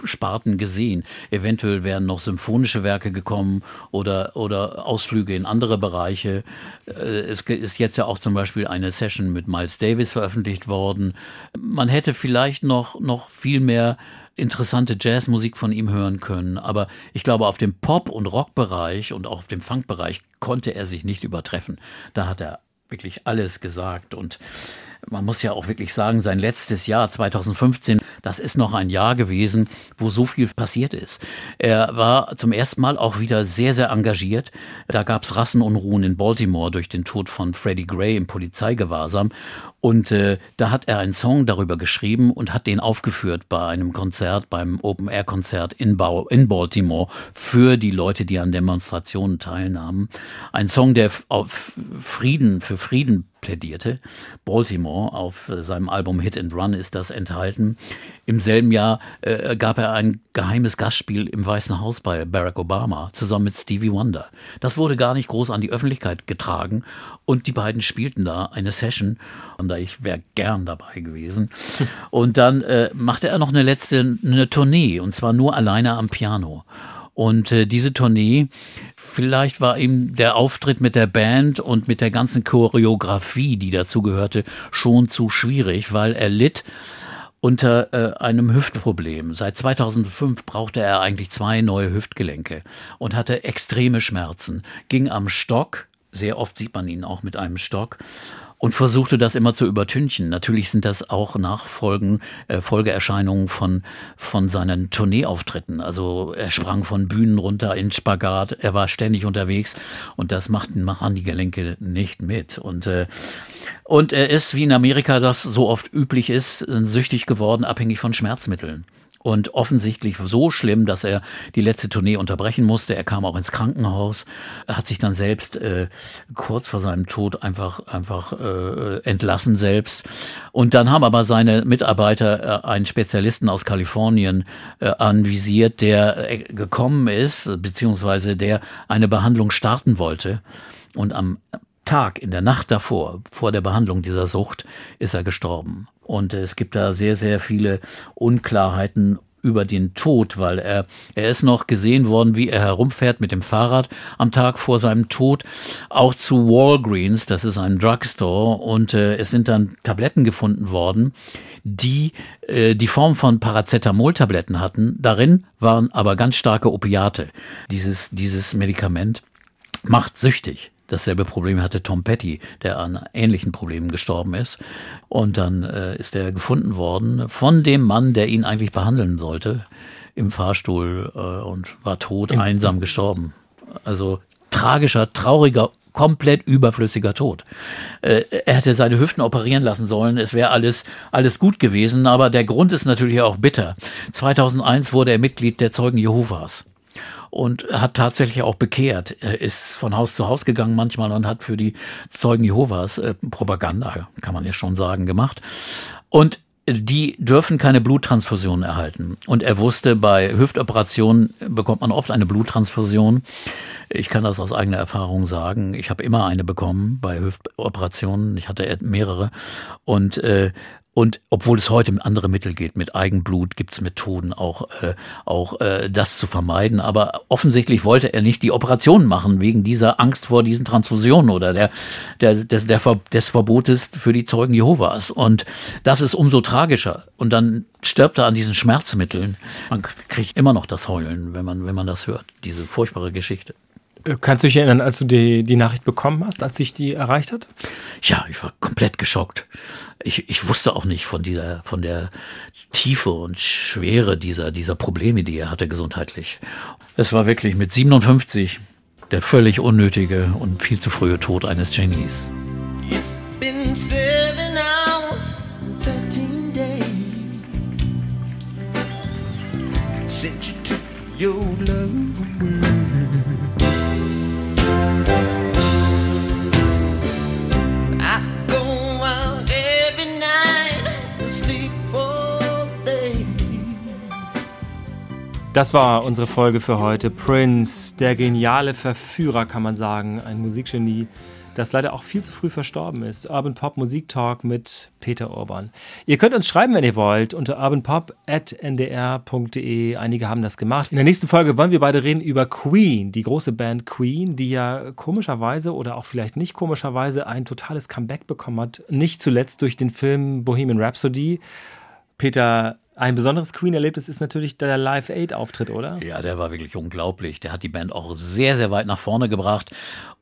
Sparten gesehen. Eventuell wären noch symphonische Werke gekommen oder, oder Ausflüge in andere Bereiche. Äh, Es ist jetzt ja auch zum Beispiel eine Session mit Miles Davis veröffentlicht worden. Man hätte vielleicht noch, noch viel mehr interessante Jazzmusik von ihm hören können. Aber ich glaube, auf dem Pop- und Rockbereich und auch auf dem Funkbereich konnte er sich nicht übertreffen. Da hat er wirklich alles gesagt und man muss ja auch wirklich sagen, sein letztes Jahr 2015, das ist noch ein Jahr gewesen, wo so viel passiert ist. Er war zum ersten Mal auch wieder sehr, sehr engagiert. Da gab es Rassenunruhen in Baltimore durch den Tod von Freddie Gray im Polizeigewahrsam. Und äh, da hat er einen Song darüber geschrieben und hat den aufgeführt bei einem Konzert, beim Open-Air-Konzert in, Bau- in Baltimore für die Leute, die an Demonstrationen teilnahmen. Ein Song, der auf Frieden, für Frieden plädierte. Baltimore, auf äh, seinem Album Hit and Run ist das enthalten. Im selben Jahr äh, gab er ein geheimes Gastspiel im Weißen Haus bei Barack Obama zusammen mit Stevie Wonder. Das wurde gar nicht groß an die Öffentlichkeit getragen und die beiden spielten da eine Session und da ich wäre gern dabei gewesen. Und dann äh, machte er noch eine letzte eine Tournee und zwar nur alleine am Piano. Und äh, diese Tournee, vielleicht war ihm der Auftritt mit der Band und mit der ganzen Choreografie, die dazu gehörte, schon zu schwierig, weil er litt unter äh, einem Hüftproblem. Seit 2005 brauchte er eigentlich zwei neue Hüftgelenke und hatte extreme Schmerzen, ging am Stock, sehr oft sieht man ihn auch mit einem Stock und versuchte das immer zu übertünchen. Natürlich sind das auch Nachfolgen, äh, Folgeerscheinungen von, von seinen Tourneeauftritten. Also er sprang von Bühnen runter in Spagat, er war ständig unterwegs und das machten, machen die Gelenke nicht mit. Und, äh, und er ist, wie in Amerika das so oft üblich ist, süchtig geworden, abhängig von Schmerzmitteln. Und offensichtlich so schlimm, dass er die letzte Tournee unterbrechen musste. Er kam auch ins Krankenhaus, hat sich dann selbst äh, kurz vor seinem Tod einfach einfach äh, entlassen selbst. Und dann haben aber seine Mitarbeiter äh, einen Spezialisten aus Kalifornien äh, anvisiert, der äh, gekommen ist, beziehungsweise der eine Behandlung starten wollte. Und am Tag, in der Nacht davor, vor der Behandlung dieser Sucht, ist er gestorben. Und es gibt da sehr, sehr viele Unklarheiten über den Tod, weil er, er ist noch gesehen worden, wie er herumfährt mit dem Fahrrad am Tag vor seinem Tod, auch zu Walgreens, das ist ein Drugstore, und äh, es sind dann Tabletten gefunden worden, die äh, die Form von Paracetamol-Tabletten hatten. Darin waren aber ganz starke Opiate. Dieses, dieses Medikament macht süchtig. Dasselbe Problem hatte Tom Petty, der an ähnlichen Problemen gestorben ist. Und dann äh, ist er gefunden worden von dem Mann, der ihn eigentlich behandeln sollte, im Fahrstuhl äh, und war tot, einsam gestorben. Also tragischer, trauriger, komplett überflüssiger Tod. Äh, er hätte seine Hüften operieren lassen sollen, es wäre alles, alles gut gewesen, aber der Grund ist natürlich auch bitter. 2001 wurde er Mitglied der Zeugen Jehovas und hat tatsächlich auch bekehrt. Er ist von Haus zu Haus gegangen manchmal und hat für die Zeugen Jehovas äh, Propaganda, kann man ja schon sagen, gemacht. Und die dürfen keine Bluttransfusion erhalten. Und er wusste, bei Hüftoperationen bekommt man oft eine Bluttransfusion. Ich kann das aus eigener Erfahrung sagen. Ich habe immer eine bekommen bei Hüftoperationen. Ich hatte mehrere. Und äh, und obwohl es heute um andere Mittel geht, mit Eigenblut gibt es Methoden, auch, äh, auch äh, das zu vermeiden. Aber offensichtlich wollte er nicht die Operation machen, wegen dieser Angst vor diesen Transfusionen oder der, der, des, der, Ver- des Verbotes für die Zeugen Jehovas. Und das ist umso tragischer. Und dann stirbt er an diesen Schmerzmitteln. Man kriegt immer noch das Heulen, wenn man, wenn man das hört. Diese furchtbare Geschichte. Äh, Kannst du dich erinnern, als du die, die Nachricht bekommen hast, als dich die erreicht hat? Ja, ich war komplett geschockt. Ich, ich wusste auch nicht von dieser, von der Tiefe und Schwere dieser, dieser Probleme, die er hatte gesundheitlich. Es war wirklich mit 57 der völlig unnötige und viel zu frühe Tod eines Genies. It's been seven hours and 13 days since you took your love away. Das war unsere Folge für heute. Prince, der geniale Verführer, kann man sagen. Ein Musikgenie, das leider auch viel zu früh verstorben ist. Urban Pop Musik Talk mit Peter Urban. Ihr könnt uns schreiben, wenn ihr wollt, unter urbanpop.ndr.de. Einige haben das gemacht. In der nächsten Folge wollen wir beide reden über Queen, die große Band Queen, die ja komischerweise oder auch vielleicht nicht komischerweise ein totales Comeback bekommen hat. Nicht zuletzt durch den Film Bohemian Rhapsody. Peter, ein besonderes Queen-Erlebnis ist natürlich der Live-Aid-Auftritt, oder? Ja, der war wirklich unglaublich. Der hat die Band auch sehr, sehr weit nach vorne gebracht.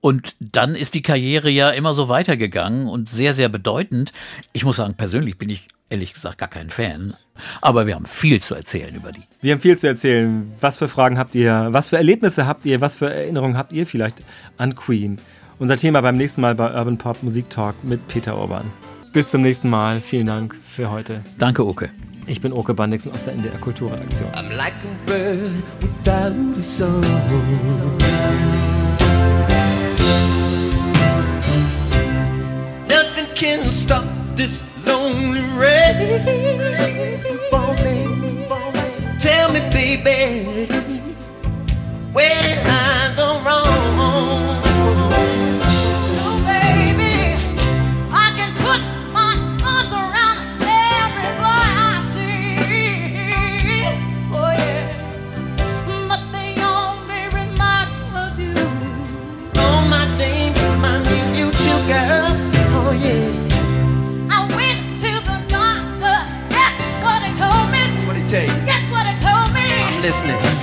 Und dann ist die Karriere ja immer so weitergegangen und sehr, sehr bedeutend. Ich muss sagen, persönlich bin ich ehrlich gesagt gar kein Fan. Aber wir haben viel zu erzählen über die. Wir haben viel zu erzählen. Was für Fragen habt ihr? Was für Erlebnisse habt ihr? Was für Erinnerungen habt ihr vielleicht an Queen? Unser Thema beim nächsten Mal bei Urban Pop Musik Talk mit Peter Urban. Bis zum nächsten Mal. Vielen Dank für heute. Danke, Oke. Ich bin Oke Bandixen aus der NDR Kulturredaktion. I'm like a bird without a song. Nothing can stop this lonely rain from falling. Tell me, baby, where did I go wrong? Listening.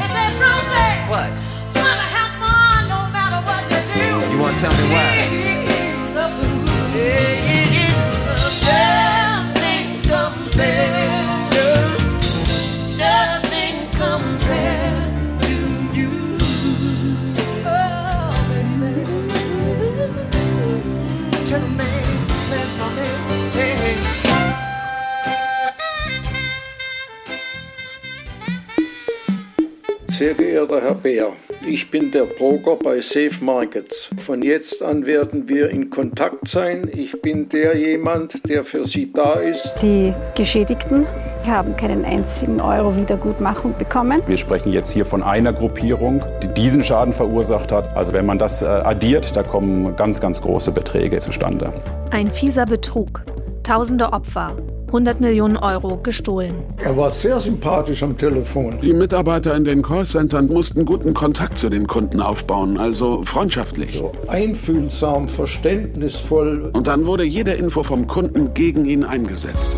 Beer, ich bin der Broker bei Safe Markets. Von jetzt an werden wir in Kontakt sein. Ich bin der jemand, der für Sie da ist. Die Geschädigten haben keinen einzigen Euro Wiedergutmachung bekommen. Wir sprechen jetzt hier von einer Gruppierung, die diesen Schaden verursacht hat. Also wenn man das äh, addiert, da kommen ganz, ganz große Beträge zustande. Ein fieser Betrug. Tausende Opfer. 100 Millionen Euro gestohlen. Er war sehr sympathisch am Telefon. Die Mitarbeiter in den Callcentern mussten guten Kontakt zu den Kunden aufbauen, also freundschaftlich. So einfühlsam, verständnisvoll. Und dann wurde jede Info vom Kunden gegen ihn eingesetzt.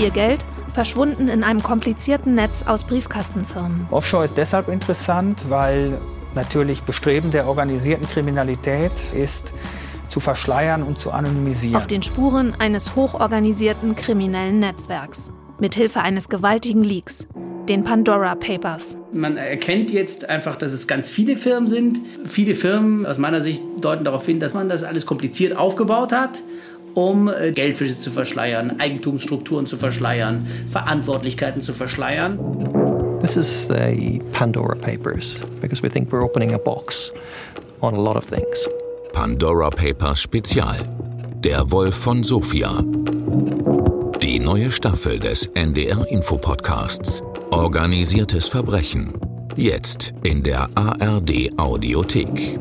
Ihr Geld verschwunden in einem komplizierten Netz aus Briefkastenfirmen. Offshore ist deshalb interessant, weil natürlich Bestreben der organisierten Kriminalität ist, zu verschleiern und zu anonymisieren. Auf den Spuren eines hochorganisierten kriminellen Netzwerks. Mithilfe eines gewaltigen Leaks. Den Pandora Papers. Man erkennt jetzt einfach, dass es ganz viele Firmen sind. Viele Firmen aus meiner Sicht deuten darauf hin, dass man das alles kompliziert aufgebaut hat, um äh, Geldfische zu verschleiern, Eigentumsstrukturen zu verschleiern, Verantwortlichkeiten zu verschleiern. This is the Pandora Papers because we think we're opening a box on a lot of things. Pandora Papers Spezial. Der Wolf von Sofia. Die neue Staffel des NDR Info Podcasts. Organisiertes Verbrechen. Jetzt in der ARD Audiothek.